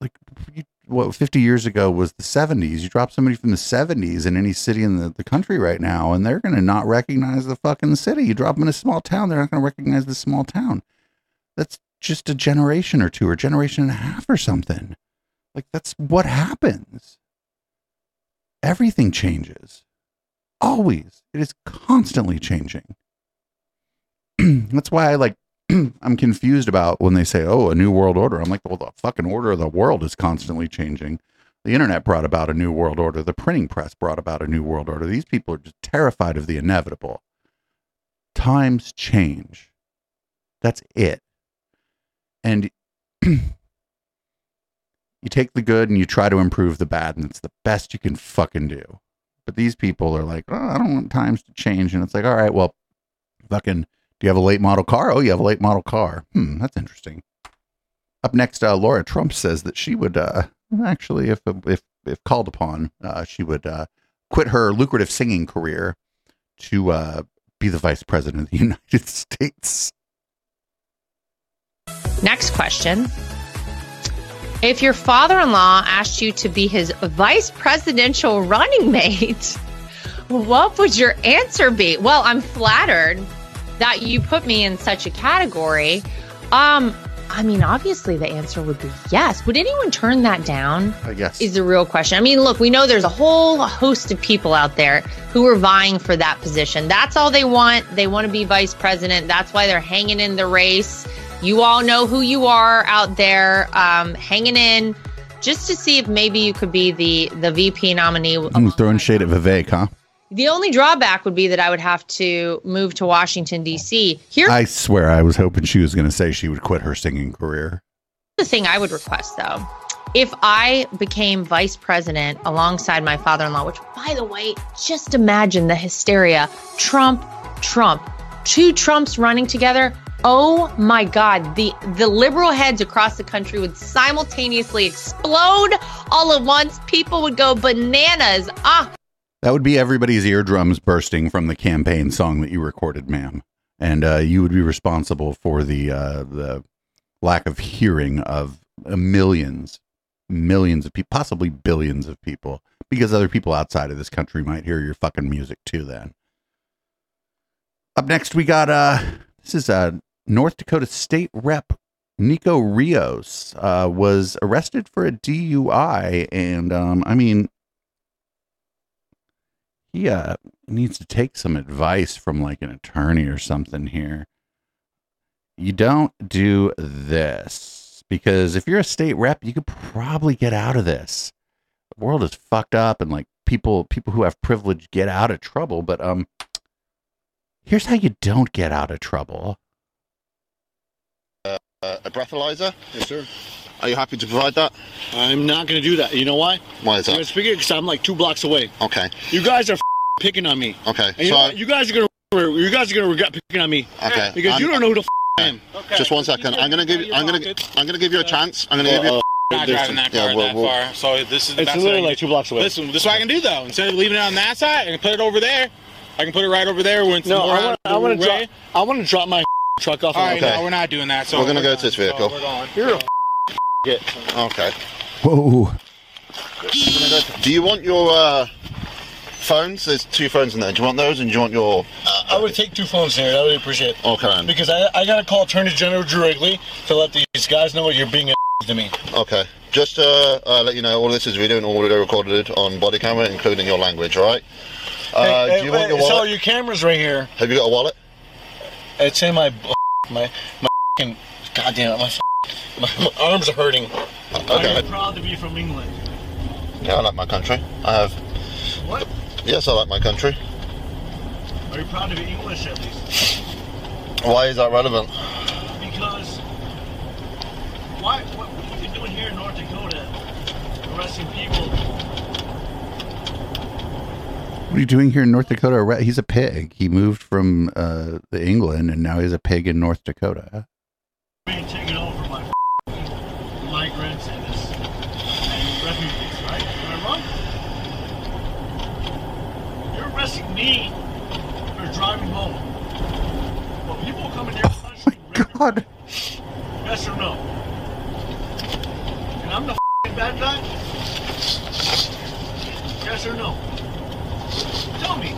like you what 50 years ago was the 70s. You drop somebody from the 70s in any city in the, the country right now, and they're going to not recognize the fucking city. You drop them in a small town, they're not going to recognize the small town. That's just a generation or two, or generation and a half, or something. Like, that's what happens. Everything changes. Always. It is constantly changing. <clears throat> that's why I like <clears throat> I'm confused about when they say, "Oh, a new world order." I'm like, "Well, the fucking order of the world is constantly changing." The internet brought about a new world order. The printing press brought about a new world order. These people are just terrified of the inevitable. Times change. That's it. And <clears throat> you take the good and you try to improve the bad, and it's the best you can fucking do. But these people are like, oh, I don't want times to change. And it's like, all right, well, fucking do you have a late model car? Oh, you have a late model car. Hmm, that's interesting. Up next, uh, Laura Trump says that she would uh, actually, if if if called upon, uh, she would uh, quit her lucrative singing career to uh, be the vice president of the <laughs> United States. Next question. If your father in law asked you to be his vice presidential running mate, <laughs> what would your answer be? Well, I'm flattered that you put me in such a category. Um, I mean, obviously the answer would be yes. Would anyone turn that down? I guess. Is the real question. I mean, look, we know there's a whole host of people out there who are vying for that position. That's all they want. They want to be vice president. That's why they're hanging in the race. You all know who you are out there, um, hanging in just to see if maybe you could be the the VP nominee. I'm throwing shade at Vivek, huh? The only drawback would be that I would have to move to Washington D.C. Here, I swear I was hoping she was going to say she would quit her singing career. the thing I would request though. If I became vice president alongside my father-in-law, which by the way, just imagine the hysteria. Trump, Trump, two Trumps running together. Oh my God. The the liberal heads across the country would simultaneously explode all at once. People would go bananas. Ah, That would be everybody's eardrums bursting from the campaign song that you recorded, ma'am, and uh, you would be responsible for the uh, the lack of hearing of millions, millions of people, possibly billions of people, because other people outside of this country might hear your fucking music too. Then, up next, we got uh, this is uh, North Dakota State Rep Nico Rios uh, was arrested for a DUI, and um, I mean, he uh, needs to take some advice from like an attorney or something here. You don't do this because if you're a state rep, you could probably get out of this. The world is fucked up, and like people, people who have privilege get out of trouble. But um, here's how you don't get out of trouble. uh, a breathalyzer? Yes, sir. Are you happy to provide that? I'm not going to do that. You know why? Why is I'm that? going to speak it because I'm like two blocks away. Okay. You guys are f- picking on me. Okay, And you, know so- you guys are gonna you guys are gonna regret picking on me. Okay, Because I'm- you don't know who the f- I am. Just one second. I'm gonna give you. I'm gonna. I'm gonna give you a chance. I'm gonna give you. Uh, a not driving that yeah, car we'll- that we'll- far. So this is It's that's literally what I like two blocks away. Listen, this is what I can do though. Instead of leaving it on that side, I can put it over there. I can put it right over there when it's No, more I want. I want to drop. I want to drop my <laughs> truck off. All on right, the- no, we're not doing that. So We're gonna go going. to this vehicle. So we're going. You're a <laughs> get. Okay. Whoa. Do you want your uh, phones? There's two phones in there. Do you want those, and do you want your? I would take two phones here. I would appreciate it. Okay. Because I, I gotta call Attorney General Drew Wrigley to let these guys know what you're being a <laughs> to me. Okay. Just to uh, uh, let you know, all this is video and audio recorded on body camera, including your language. All right. Uh, hey, do you hey, want your hey, so your camera's right here. Have you got a wallet? It's in my <laughs> my my fucking goddamn it, my, my, my <laughs> arms are hurting. Okay. I'm proud to be from England. Yeah, I like my country. I have. What? Yes, I like my country. Are you proud to be English at least? Why is that relevant? Because why? What, what are you doing here in North Dakota? Arresting people. What are you doing here in North Dakota? Re- He's a pig. He moved from uh, the England, and now he's a pig in North Dakota. being taken over by migrants and, this, and refugees, right? Am I wrong? You're arresting Oh me for driving home. Well, people come in your country. God. Yes or no? And I'm the bad guy? Yes or no? Tell me.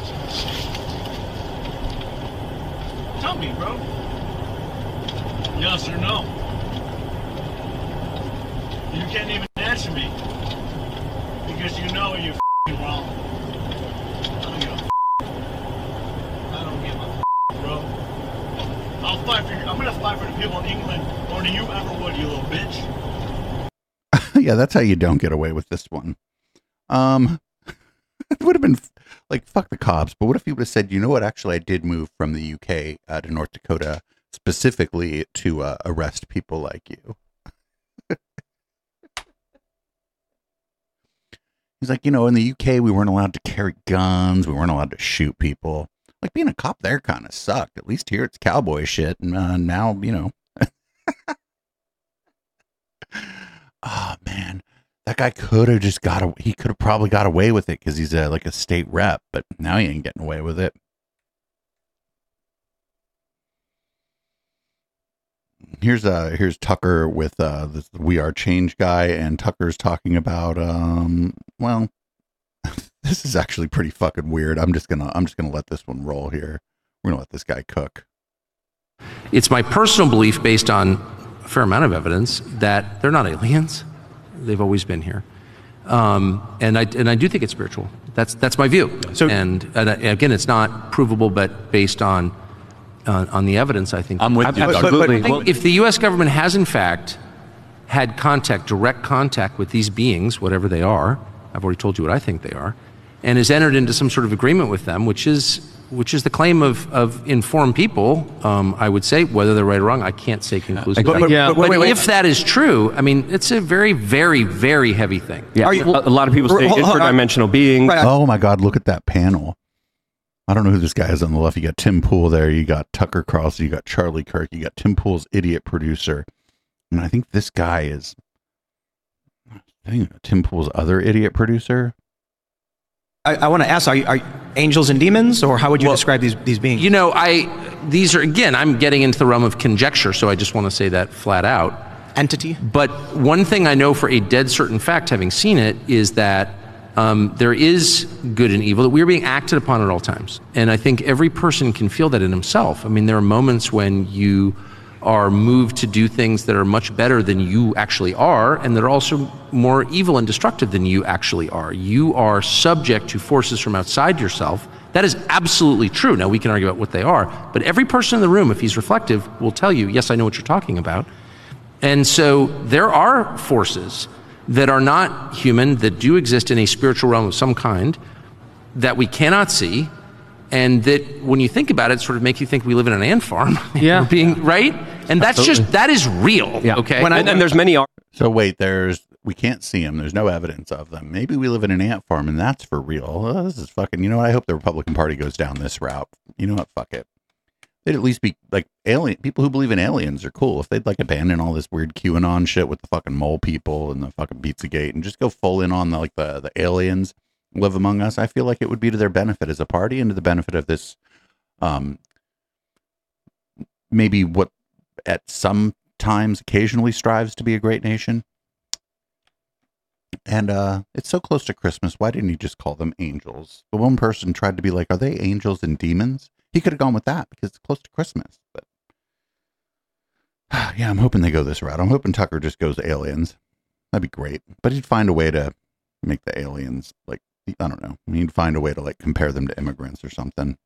Tell me, bro. Yes or no? You can't even answer me because you know you're wrong. I don't give a f- I don't give a f- bro. I'll fight for you. I'm gonna fight for the people in England more than you ever would, you little bitch. <laughs> yeah, that's how you don't get away with this one. Um, <laughs> it would have been like fuck the cops, but what if he would have said, you know what? Actually, I did move from the UK uh, to North Dakota specifically to uh, arrest people like you. <laughs> He's like, you know, in the UK, we weren't allowed to carry guns, we weren't allowed to shoot people. Like being a cop there kind of sucked. At least here it's cowboy shit, and uh, now you know. oh <laughs> man, that guy could have just got. A, he could have probably got away with it because he's a, like a state rep, but now he ain't getting away with it. Here's uh here's Tucker with uh this We Are Change guy, and Tucker's talking about um well, this is actually pretty fucking weird. I'm just gonna I'm just gonna let this one roll here. We're gonna let this guy cook. It's my personal belief, based on a fair amount of evidence, that they're not aliens. They've always been here, um, and I and I do think it's spiritual. That's that's my view. So, and, and uh, again, it's not provable, but based on uh, on the evidence, I think I'm with you. I- I- Absolutely. I think if the U.S. government has in fact had contact, direct contact with these beings, whatever they are, I've already told you what I think they are, and has entered into some sort of agreement with them, which is which is the claim of, of informed people, um, I would say, whether they're right or wrong, I can't say conclusively. But- but- Yeah. But wait, wait, wait. if that is true, I mean, it's a very, very, very heavy thing. Yeah, a a lot of people say interdimensional beings. Oh my god, look at that panel. I don't know who this guy is on the left. You got Tim Pool there, you got Tucker Carlson, you got Charlie Kirk, you got Tim Pool's idiot producer. And I think this guy is I think Tim Pool's other idiot producer. I, I want to ask: Are, you, are angels and demons, or how would you describe these these beings? You know, I these are again, I'm getting into the realm of conjecture, so I just want to say that flat out. Entity. But one thing I know for a dead certain fact, having seen it, is that um, there is good and evil. That we are being acted upon at all times, and I think every person can feel that in himself. I mean, there are moments when you are moved to do things that are much better than you actually are, and that are also more evil and destructive than you actually are. You are subject to forces from outside yourself. That is absolutely true. Now, we can argue about what they are, but every person in the room, if he's reflective, will tell you, yes, I know what you're talking about. And so there are forces that are not human, that do exist in a spiritual realm of some kind, that we cannot see, and that when you think about it, sort of make you think we live in an ant farm. <laughs> Yeah. being right? And that's just that is real. Yeah. Okay. When I- and- and there's many. Are So wait, there's we can't see them. There's no evidence of them. Maybe we live in an ant farm and that's for real. Oh, this is fucking. You know what? I hope the Republican Party goes down this route. You know what? Fuck it. They'd at least be like alien people who believe in aliens are cool. If they'd like abandon all this weird QAnon shit with the fucking mole people and the fucking Pizzagate and just go full in on the, like the the aliens live among us, I feel like it would be to their benefit as a party and to the benefit of this um maybe what at some times occasionally strives to be a great nation. And uh it's so close to Christmas. Why didn't he just call them angels? The one person tried to be like, are they angels and demons? He could have gone with that because it's close to Christmas. But <sighs> yeah, I'm hoping they go this route. I'm hoping Tucker just goes aliens. That'd be great. But he'd find a way to make the aliens like I don't know. He'd find a way to like compare them to immigrants or something.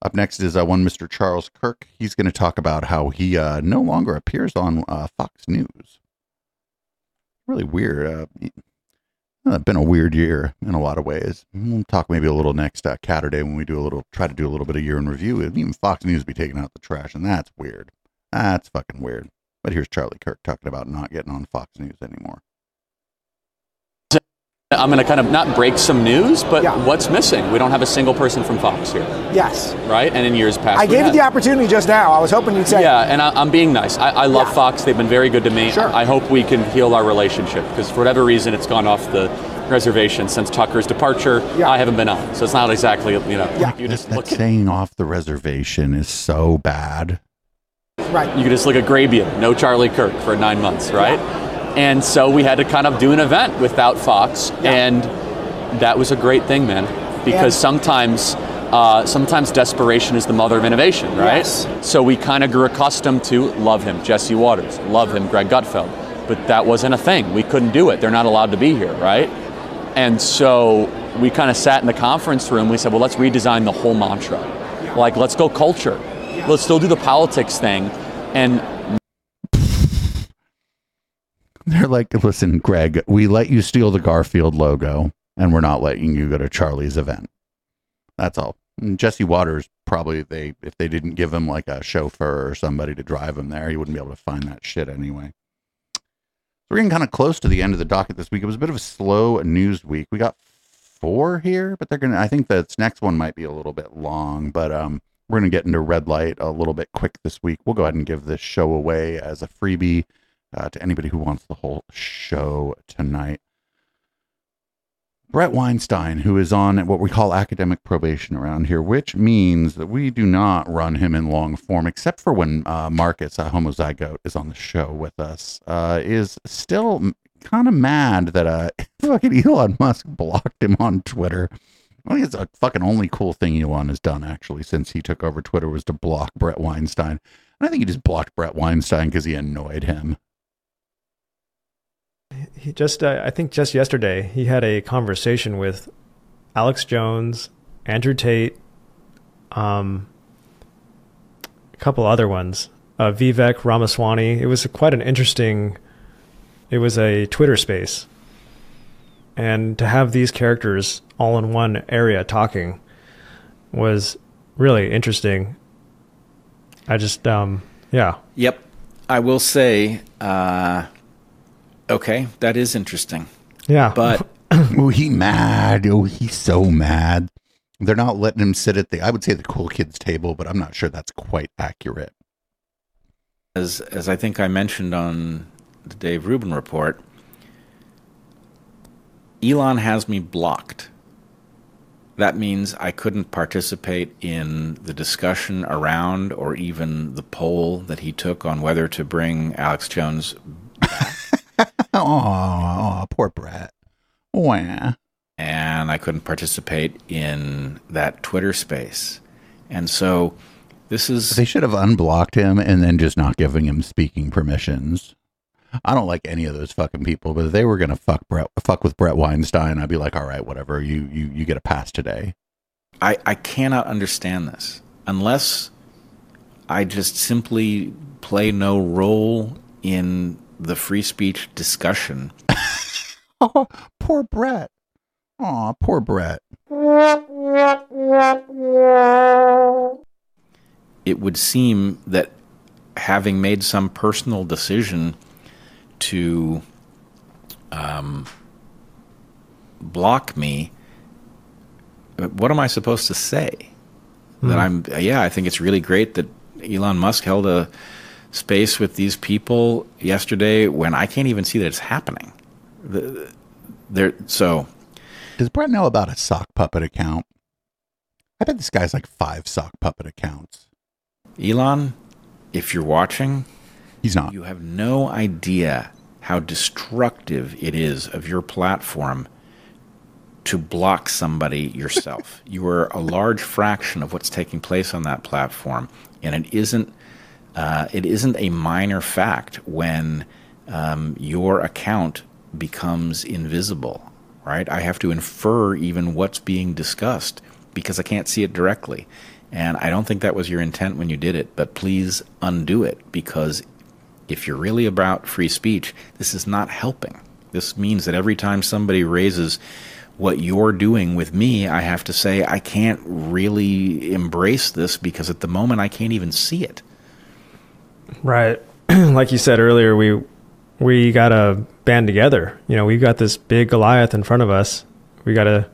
Up next is uh, one Mr. Charles Kirk. He's going to talk about how he uh, no longer appears on uh, Fox News. Really weird. Uh, uh, been a weird year in a lot of ways. We'll talk maybe a little next uh, Saturday when we do a little, try to do a little bit of year in review. Even Fox News be taking out the trash, and that's weird. That's fucking weird. But here's Charlie Kirk talking about not getting on Fox News anymore. I'm going to kind of not break some news, but what's missing? We don't have a single person from Fox here, Yes. right? And in years past, I we gave you the opportunity just now. I was hoping you'd say. Yeah, and I, I'm being nice. I, I love Fox. They've been very good to me. Sure. I hope we can heal our relationship because for whatever reason, it's gone off the reservation since Tucker's departure. Yeah. I haven't been on, so it's not exactly you know. You just That look at saying off the reservation is so bad. Right. you can just look at Grabien, no Charlie Kirk for nine months, right? And so we had to kind of do an event without Fox, and that was a great thing, man. Because Yeah. sometimes, uh, sometimes desperation is the mother of innovation, right? So we kind of grew accustomed to love him, Jesse Watters, love him, Greg Gutfeld, but that wasn't a thing. We couldn't do it. They're not allowed to be here, right? And so we kind of sat in the conference room. We said, well, let's redesign the whole mantra. Like, let's go culture. Let's still do the politics thing. And They're like, listen, Greg, we let you steal the Garfield logo, and we're not letting you go to Charlie's event. That's all. And Jesse Watters probably they if they didn't give him like a chauffeur or somebody to drive him there, he wouldn't be able to find that shit anyway. So we're getting kind of close to the end of the docket this week. It was a bit of a slow news week. We got four here, but they're gonna. I think this next one might be a little bit long, but um, we're gonna get into red light a little bit quick this week. We'll go ahead and give this show away as a freebie uh, to anybody who wants the whole show tonight. Bret Weinstein, who is on what we call academic probation around here, which means that we do not run him in long form, except for when uh, Marcus, a homozygote, is on the show with us, uh, is still kind of mad that uh, <laughs> fucking Elon Musk blocked him on Twitter. I think it's a fucking only cool thing Elon has done, actually, since he took over Twitter, was to block Bret Weinstein. And I think he just blocked Bret Weinstein because he annoyed him. He just uh, I think just yesterday he had a conversation with Alex Jones, Andrew Tate, um, a couple other ones, uh, Vivek Ramaswamy. It was quite an interesting. It was a Twitter space, and to have these characters all in one area talking was really interesting. I just um yeah. Yep. I will say, uh, okay, that is interesting. Yeah. But <coughs> oh, he mad. Oh, he's so mad. They're not letting him sit at the, I would say the cool kids table, but I'm not sure that's quite accurate. as as I think I mentioned on the Dave Rubin report, Elon has me blocked. That means I couldn't participate in the discussion around or even the poll that he took on whether to bring Alex Jones <laughs> Oh, poor Bret. Wah. and I couldn't participate in that Twitter space. And so this is They should have unblocked him and then just not giving him speaking permissions. I don't like any of those fucking people, but if they were gonna fuck Bret, fuck with Bret Weinstein, I'd be like, all right, whatever. You you you get a pass today. I, I cannot understand this unless I just simply play no role in the free speech discussion. <laughs> Oh, poor Bret. Aw, poor Bret. It would seem that having made some personal decision to um, block me, what am I supposed to say? Hmm. That I'm, yeah, I think it's really great that Elon Musk held a space with these people yesterday when I can't even see that it's happening. The, there, so Does Bret know about a sock puppet account? I bet this guy's like five sock puppet accounts. Elon, if you're watching, he's not. You have no idea how destructive it is of your platform to block somebody <laughs> yourself. you are a large fraction of what's taking place on that platform, and it isn't. Uh, it isn't a minor fact when um, your account becomes invisible, right? I have to infer even what's being discussed because I can't see it directly. And I don't think that was your intent when you did it, but please undo it because if you're really about free speech, this is not helping. This means that every time somebody raises what you're doing with me, I have to say, I can't really embrace this because at the moment I can't even see it. Right. <clears throat> like you said earlier, we we got to band together. You know, we've got this big Goliath in front of us. We got to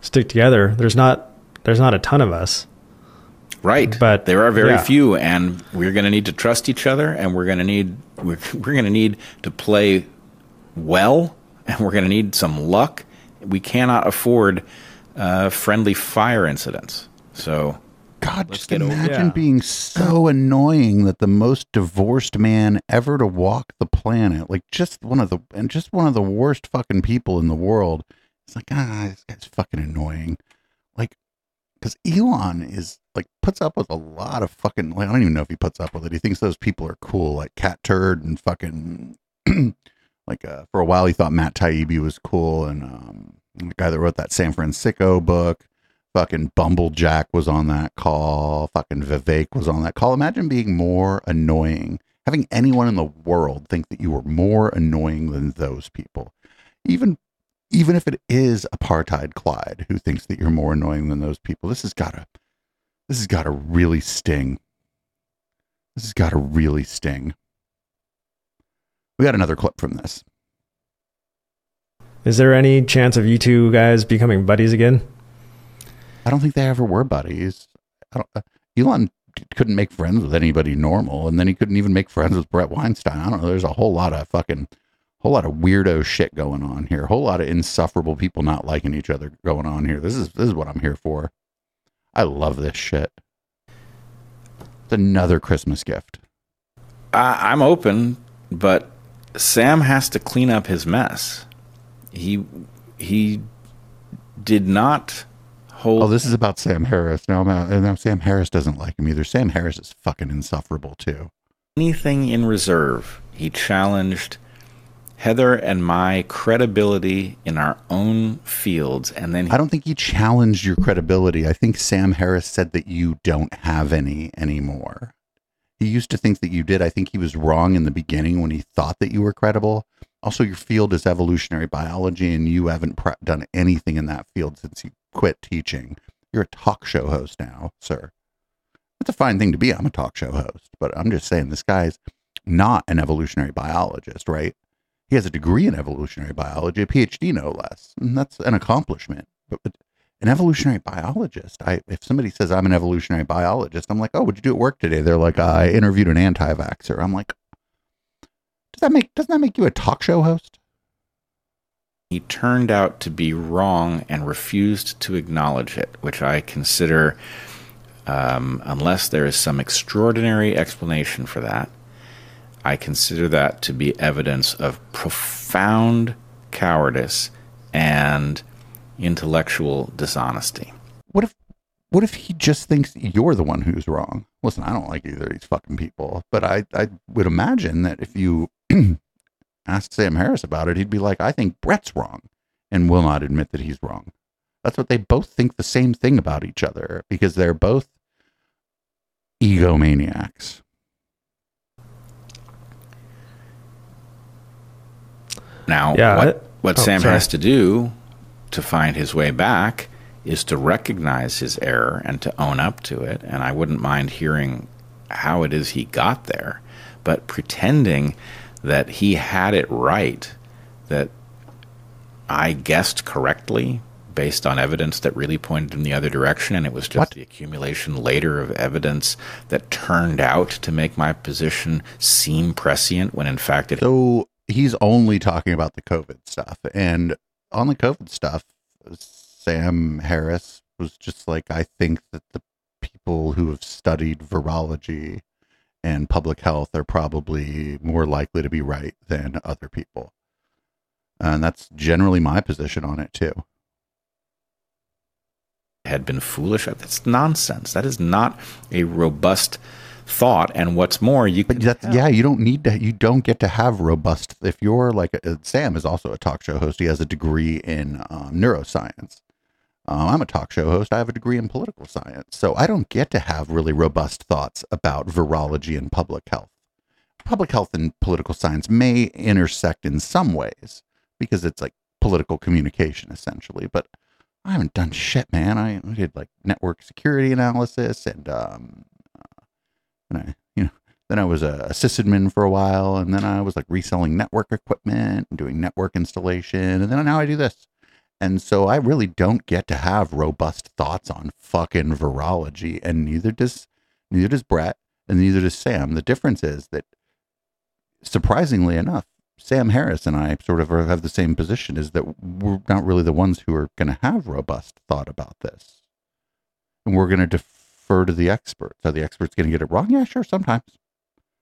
stick together. There's not there's not a ton of us. Right. But there are very yeah. few and we're going to need to trust each other and we're going to need we're, we're going to need to play well and we're going to need some luck. We cannot afford uh, friendly fire incidents. So God, let's just imagine being so annoying that the most divorced man ever to walk the planet, like just one of the and just one of the worst fucking people in the world. It's like ah, this guy's fucking annoying. Like, because Elon is like puts up with a lot of fucking. Like, I don't even know if he puts up with it. He thinks those people are cool, like Cat Turd and fucking. <clears throat> like uh, for a while, he thought Matt Taibbi was cool, and um, the guy that wrote that San Francisco book. Fucking Bumblejack was on that call. Fucking Vivek was on that call. Imagine being more annoying. Having anyone in the world think that you were more annoying than those people. Even even if it is apartheid Clyde who thinks that you're more annoying than those people. This has gotta this has gotta really sting. This has gotta really sting. We got another clip from this. Is there any chance of you two guys becoming buddies again? I don't think they ever were buddies. Uh, Elon couldn't make friends with anybody normal, and then he couldn't even make friends with Bret Weinstein. I don't know. There's a whole lot of fucking, whole lot of weirdo shit going on here. A whole lot of insufferable people not liking each other going on here. This is this is what I'm here for. I love this shit. It's another Christmas gift. I, I'm open, but Sam has to clean up his mess. He he did not hold. Oh, this is about Sam Harris. Now, I'm out, and now Sam Harris doesn't like him either. Sam Harris is fucking insufferable too. anything in reserve. He challenged Heather and my credibility in our own fields, and then he I don't think he challenged your credibility. I think Sam Harris said that you don't have any anymore. He used to think that you did. I think he was wrong in the beginning when he thought that you were credible. Also, your field is evolutionary biology, and you haven't pre- done anything in that field since you quit teaching. You're a talk show host now, sir. It's a fine thing to be. I'm a talk show host, but I'm just saying this guy's not an evolutionary biologist, right? He has a degree in evolutionary biology, a PhD no less, and that's an accomplishment. But, but an evolutionary biologist, I if somebody says I'm an evolutionary biologist, I'm like, oh, what'd you do at work today? They're like, I interviewed an anti-vaxxer. I'm like, does that make doesn't that make you a talk show host? He turned out to be wrong and refused to acknowledge it, which I consider, um, unless there is some extraordinary explanation for that, I consider that to be evidence of profound cowardice and intellectual dishonesty. What if what if he just thinks you're the one who's wrong? Listen, I don't like either of these fucking people, but I I would imagine that if you <clears throat> asked Sam Harris about it, he'd be like, I think Bret's wrong and will not admit that he's wrong. That's what they both think the same thing about each other because they're both egomaniacs. Now, Yeah, what, what oh, Sam sorry. has to do to find his way back is to recognize his error and to own up to it. And I wouldn't mind hearing how it is he got there, but pretending that he had it right, that I guessed correctly based on evidence that really pointed in the other direction, and it was just the accumulation later of evidence that turned out to make my position seem prescient when in fact it. So he's only talking about the COVID stuff, and on the COVID stuff, Sam Harris was just like, I think that the people who have studied virology and public health are probably more likely to be right than other people. And that's generally my position on it too. Had been foolish. That's nonsense. That is not a robust thought. And what's more, you can. Yeah, you don't need to. You don't get to have robust. If you're like uh, Sam is also a talk show host. He has a degree in um, neuroscience. Uh, I'm a talk show host. I have a degree in political science. So I don't get to have really robust thoughts about virology and public health. Public health and political science may intersect in some ways because it's like political communication essentially, but I haven't done shit, man. I, did like network security analysis and, um, uh, and I, you know, then I was a, a sysadmin for a while, and then I was like reselling network equipment and doing network installation, and then now I do this. And so I really don't get to have robust thoughts on fucking virology, and neither does neither does Bret, and neither does Sam. The difference is that, surprisingly enough, Sam Harris and I sort of have the same position: is that we're not really the ones who are going to have robust thought about this, and we're going to defer to the experts. Are the experts going to get it wrong? Yeah, sure, sometimes.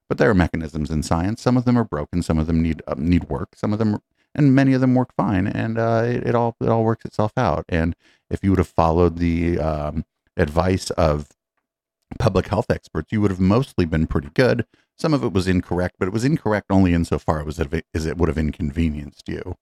But there are mechanisms in science. Some of them are broken. Some of them need uh, need work. Some of them and many of them work fine, and uh, it, it, all it all works itself out. And if you would have followed the um, advice of public health experts, you would have mostly been pretty good. Some of it was incorrect, but it was incorrect only insofar it, as it would have inconvenienced you.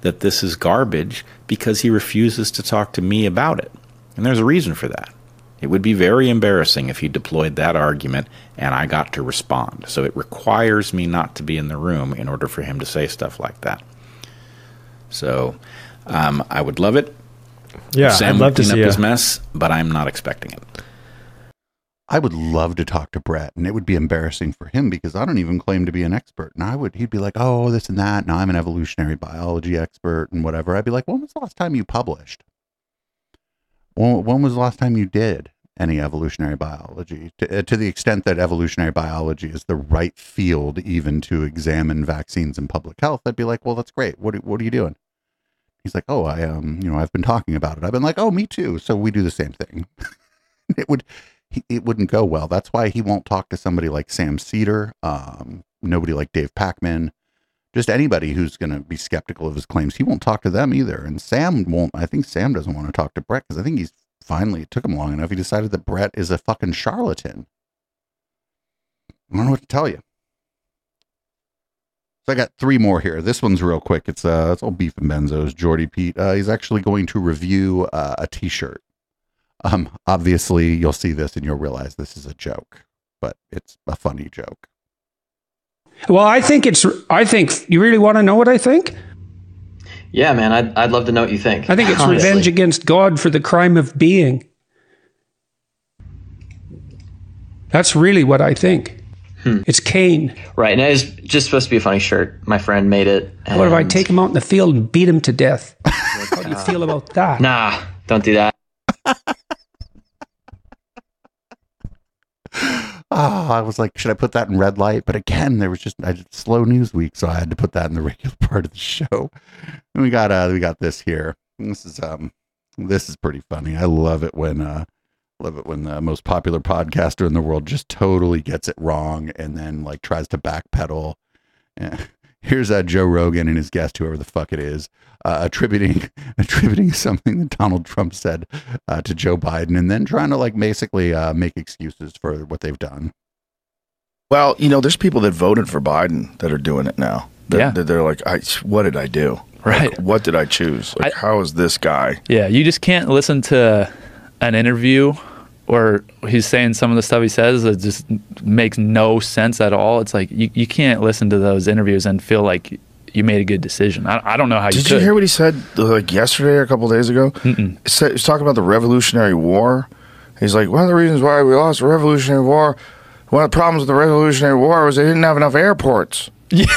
That this is garbage because he refuses to talk to me about it. And there's a reason for that. It would be very embarrassing if he deployed that argument and I got to respond. So it requires me not to be in the room in order for him to say stuff like that. So um, I would love it. Yeah, Sam I'd love to clean see up his mess, but I'm not expecting it. I would love to talk to Bret, and it would be embarrassing for him because I don't even claim to be an expert. And I would, he'd be like, "Oh, this and that." Now I'm an evolutionary biology expert and whatever. I'd be like, "When was the last time you published? When, when was the last time you did any evolutionary biology? To, uh, to the extent that evolutionary biology is the right field even to examine vaccines and public health, I'd be like, "Well, that's great. What what are you doing?" He's like, "Oh, I um, you know, I've been talking about it." I've been like, "Oh, me too." So we do the same thing. <laughs> it would, it wouldn't go well. That's why he won't talk to somebody like Sam Seder, um, nobody like Dave Pakman, just anybody who's going to be skeptical of his claims. He won't talk to them either. And Sam won't. I think Sam doesn't want to talk to Bret because I think he's finally it took him long enough. He decided that Bret is a fucking charlatan. I don't know what to tell you. So I got three more here. This one's real quick. It's uh, it's all beef and benzos. Jordy Pete. Uh, he's actually going to review uh, a T-shirt. Um, obviously, you'll see this and you'll realize this is a joke, but it's a funny joke. Well, I think it's. I think you really want to know what I think. Yeah, man, I'd, I'd love to know what you think. I think it's honestly. revenge against God for the crime of being. That's really what I think. Hmm. It's Cain. Right, and it's just supposed to be a funny shirt. My friend made it. What if I take him out in the field and beat him to death? <laughs> How do you feel about that? Nah, don't do that. Oh, I was like, should I put that in red light? But again, there was just I just slow news week, so I had to put that in the <laughs> regular part of the show. And we got uh we got this here. This is um this is pretty funny. I love it when uh love it when the most popular podcaster in the world just totally gets it wrong and then like tries to backpedal. <laughs> Here's uh, Joe Rogan and his guest, whoever the fuck it is, uh, attributing <laughs> attributing something that Donald Trump said uh, to Joe Biden, and then trying to like basically uh, make excuses for what they've done. Well, you know, there's people that voted for Biden that are doing it now. That, Yeah. they're like, I, what did I do? Right. Like, what did I choose? Like, how is this guy? Yeah, you just can't listen to an interview where he's saying some of the stuff he says that just makes no sense at all. It's like you, you can't listen to those interviews and feel like you made a good decision. I, I don't know how you Did you hear what he said like yesterday or a couple days ago? He said, he was talking about the Revolutionary War. He's like, one of the reasons why we lost the Revolutionary War, one of the problems with the Revolutionary War was they didn't have enough airports. Yeah. <laughs>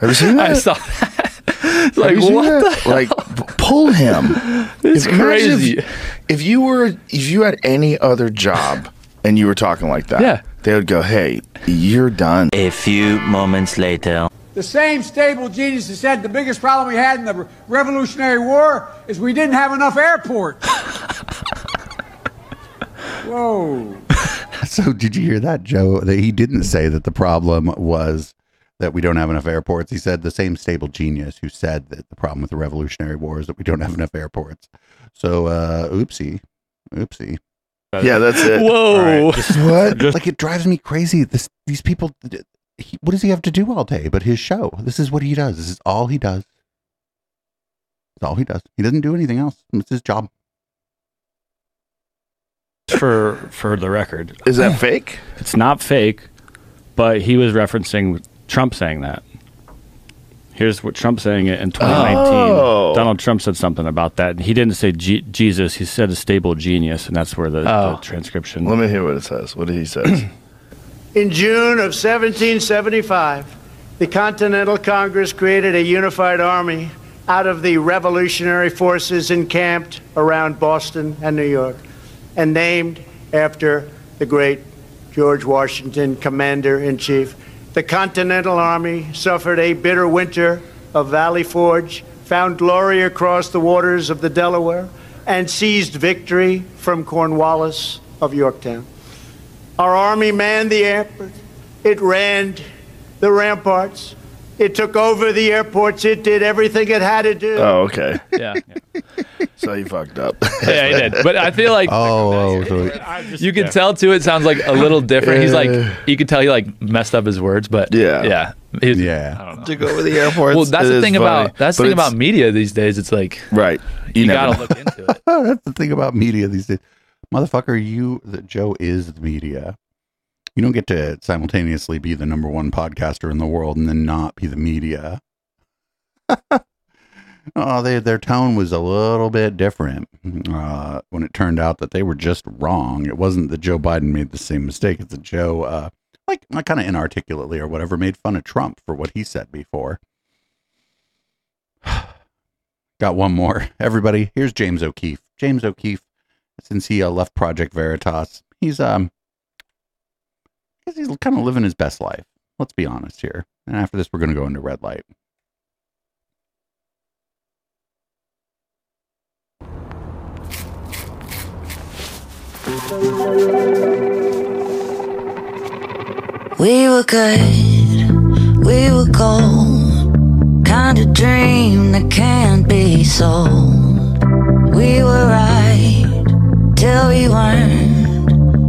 Have you seen that? I saw that. <laughs> Like what that? Like pull him. It's imagine if- crazy. If, you were if you had any other job <laughs> and you were talking like that, Yeah. they would go, "Hey, you're done." A few moments later. The same stable genius that said the biggest problem we had in the Revolutionary War is we didn't have enough airports. <laughs> Whoa. So did you hear that, Joe? That he didn't say that the problem was that we don't have enough airports. He said the same stable genius who said that the problem with the Revolutionary War is that we don't have enough airports. So uh oopsie. Oopsie. Yeah, that's it. <laughs> Whoa. what? <laughs> like it drives me crazy. This these people he, what does he have to do all day but his show? This is what he does. This is all he does. That's all he does. He doesn't do anything else. It's his job. for for the record. Is that fake? It's not fake, but he was referencing Trump saying that. Here's what Trump saying it in 2019. Oh. Donald Trump said something about that. He didn't say G- Jesus. He said a stable genius, and that's where the, the oh. transcription. Let me hear what it says. What did he say? <clears throat> In June of 1775, the Continental Congress created a unified army out of the revolutionary forces encamped around Boston and New York, and named after the great George Washington, Commander in Chief. The Continental Army suffered a bitter winter of Valley Forge, found glory across the waters of the Delaware, and seized victory from Cornwallis of Yorktown. Our army manned the airport. It ran the ramparts. It took over the airports. It did everything it had to do. Oh, okay. <laughs> Yeah. so he fucked up. <laughs> yeah, he did. But I feel like <laughs> oh, oh, oh, so you can tell too. It sounds like a little different. He's like you can tell he like messed up his words, but Yeah. yeah, He's- yeah. I don't know. Took over the airports. Well, that's It the thing funny. about that's the thing about media these days. It's like right. You, you, gotta know. look into it. That's the thing about media these days. Motherfucker, you the Joe is the media. You don't get to simultaneously be the number one podcaster in the world and then not be the media. <laughs> oh, they, their tone was a little bit different uh, when it turned out that they were just wrong. It wasn't that Joe Biden made the same mistake. It's that Joe, uh, like, kind of inarticulately or whatever, made fun of Trump for what he said before. <sighs> Got one more. <laughs> Everybody, here's James O'Keefe. James O'Keefe, since he uh, left Project Veritas, he's um, Guess he's kind of living his best life. Let's be honest here. And after this, we're going to go into red light. We were good, we were gold. Kind of dream that can't be sold. We were right till we weren't.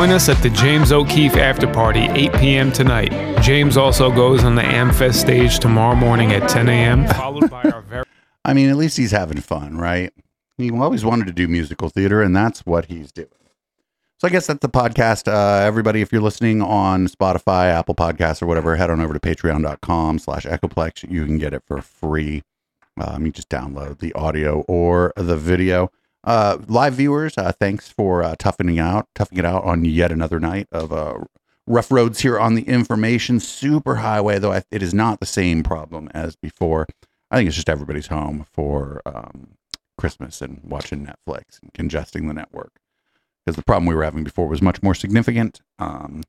Join us at the James O'Keefe After Party, 8 p.m. tonight. James also goes on the Amfest stage tomorrow morning at 10 a.m., <laughs> followed by our very I mean, at least he's having fun, right? He always wanted to do musical theater, and that's what he's doing. So I guess that's the podcast. Uh, everybody, if you're listening on Spotify, Apple Podcasts, or whatever, head on over to patreon.com slash echoplex. You can get it for free. Um, you just download the audio or the video. Uh, live viewers, uh, thanks for uh, toughening out, toughing it out on yet another night of uh, rough roads here on the information superhighway. Though I, it is not the same problem as before. I think it's just everybody's home for um, Christmas and watching Netflix and congesting the network. Because the problem we were having before was much more significant. Um,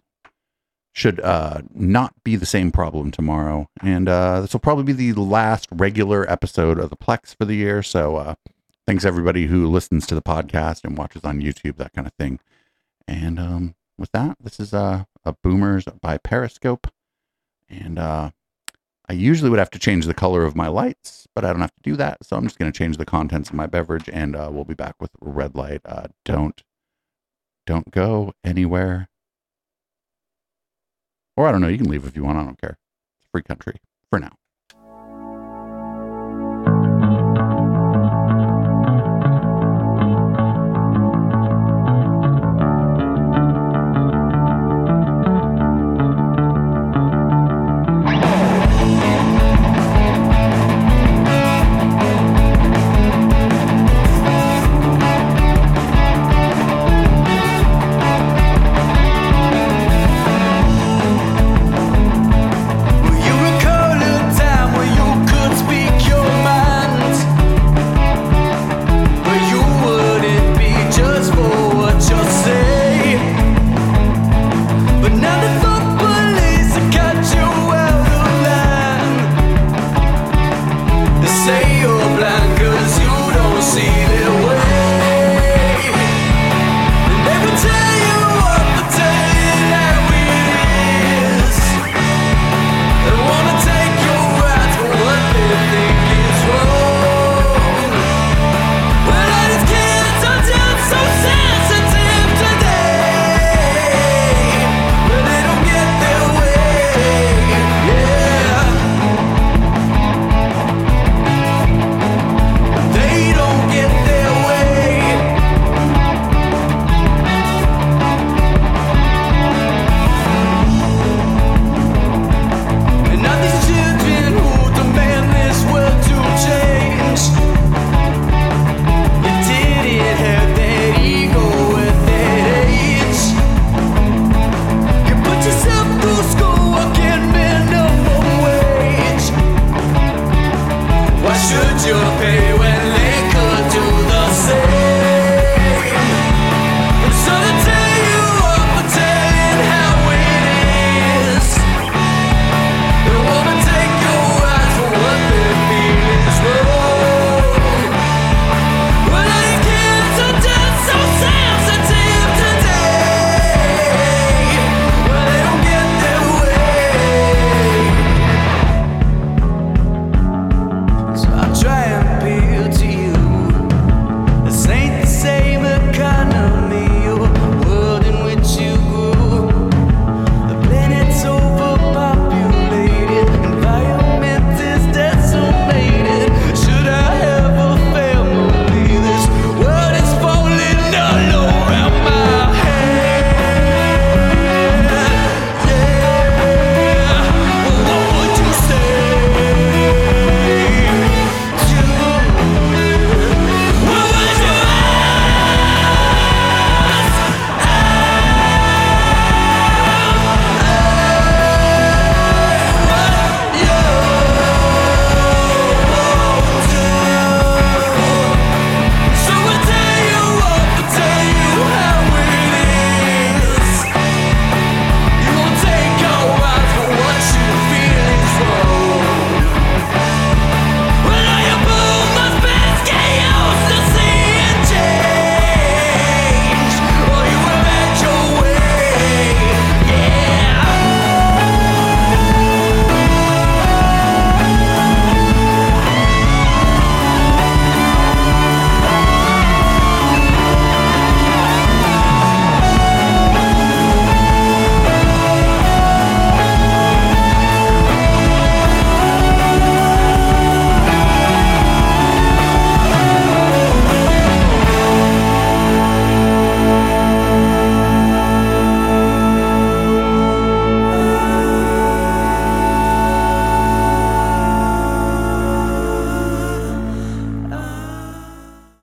should uh, not be the same problem tomorrow. And uh, this will probably be the last regular episode of the Plex for the year. So uh, thanks everybody who listens to the podcast and watches on YouTube, that kind of thing. And um, with that, this is uh, a Boomers by Periscope. And uh, I usually would have to change the color of my lights, but I don't have to do that. So I'm just going to change the contents of my beverage, and uh, we'll be back with red light. Uh, don't don't go anywhere. Or I don't know. You can leave if you want. I don't care. It's free country for now.